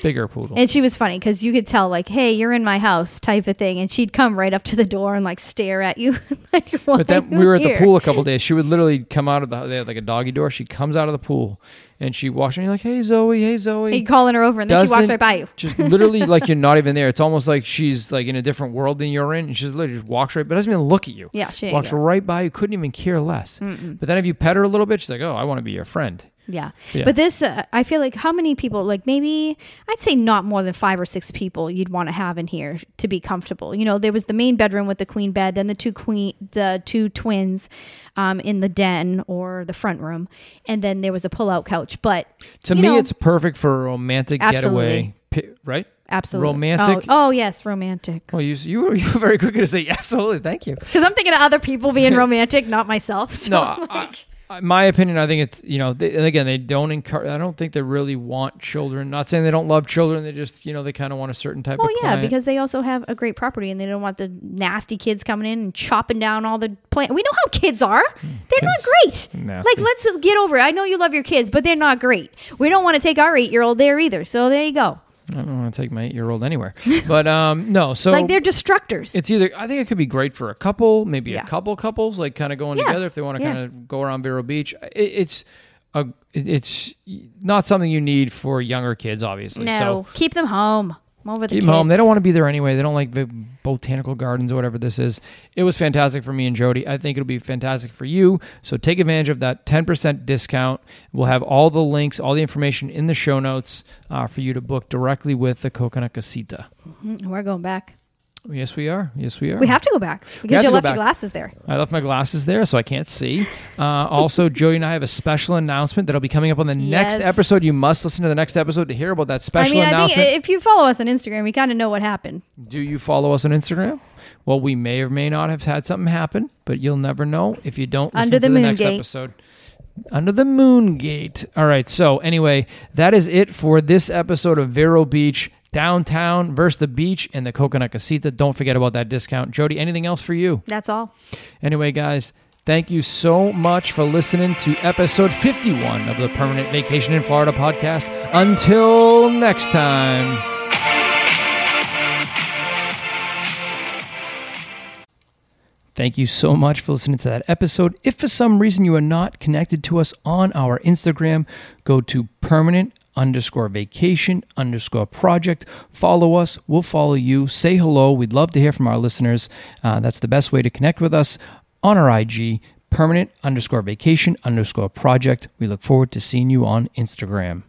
bigger poodle. And she was funny because you could tell, like, "Hey, you're in my house," type of thing, and she'd come right up to the door and like stare at you. like, "Why but then we were at the pool a couple days. She would literally come out of the they had like a doggy door. She comes out of the pool and she walks and You're like, "Hey Zoe, hey Zoe." You calling her over, and then she walks right by you. just literally like you're not even there. It's almost like she's like in a different world than you're in, and she literally just walks right, but doesn't even look at you. Yeah, she walks right by you. Couldn't even care less. But then if you pet her a little bit, she's like, "Oh, I want to be your friend." Yeah. Yeah. But this, uh, I feel like how many people, like maybe I'd say not more than five or six people you'd want to have in here to be comfortable. You know, there was the main bedroom with the queen bed, then the two queen, the two twins um, in the den or the front room, and then there was a pull-out couch. But To me, know, it's perfect for a romantic Absolutely. getaway, right? absolutely romantic. Oh, oh yes, romantic. Well, you you were, you were very quick to say absolutely. Thank you. Because I'm thinking of other people being romantic, not myself. So No, like- I, my opinion, I think it's you know, they, and again, they don't encourage. I don't think they really want children. Not saying they don't love children. They just you know they kind of want a certain type Well, of yeah, client. because they also have a great property and they don't want the nasty kids coming in and chopping down all the plant. We know how kids are. Hmm, they're not great. nasty. Like, let's get over it. I know you love your kids, but they're not great. We don't want to take our eight year old there either. So there you go. I don't want to take my eight year old anywhere. But um, no, so like, they're destructors. it's either I think it could be great for a couple, maybe Yeah. a couple couples, like kind of going Yeah. together if they want to Yeah. kind of go around Vero Beach. It, it's a it's not something you need for younger kids, obviously. no, So keep them home. Over the keep home. They kids. don't want to be there anyway. They don't like the botanical gardens or whatever this is. It was fantastic for me and Jody. I think it'll be fantastic for you. So take advantage of that 10% discount. We'll have all the links, all the information in the show notes uh, for you to book directly with the Coconut Casita. Mm, We're going back. Yes, we are. Yes, we are. We have to go back because you left your glasses there. I left my glasses there, so I can't see. Uh, also, Jody and I have a special announcement that'll be coming up on the next episode. You must listen to the next episode to hear about that I special mean, I announcement. think if you follow us on Instagram, you kind of know what happened. Do you follow us on Instagram? Well, we may or may not have had something happen, but you'll never know if you don't listen Under the to the next gate. episode. Under the moon gate. All right. So anyway, that is it for this episode of Vero Beach downtown versus the beach and the Coconut Casita. Don't forget about that discount. Jody, anything else for you? That's all. Anyway, guys, thank you so much for listening to episode 51 of the Permanent Vacation in Florida podcast. Until next time. Thank you so much for listening to that episode. If for some reason you are not connected to us on our Instagram, go to permanent underscore vacation underscore project. Follow us. We'll follow you. Say hello. We'd love to hear from our listeners. Uh, that's the best way to connect with us on our IG, permanent underscore vacation underscore project. We look forward to seeing you on Instagram.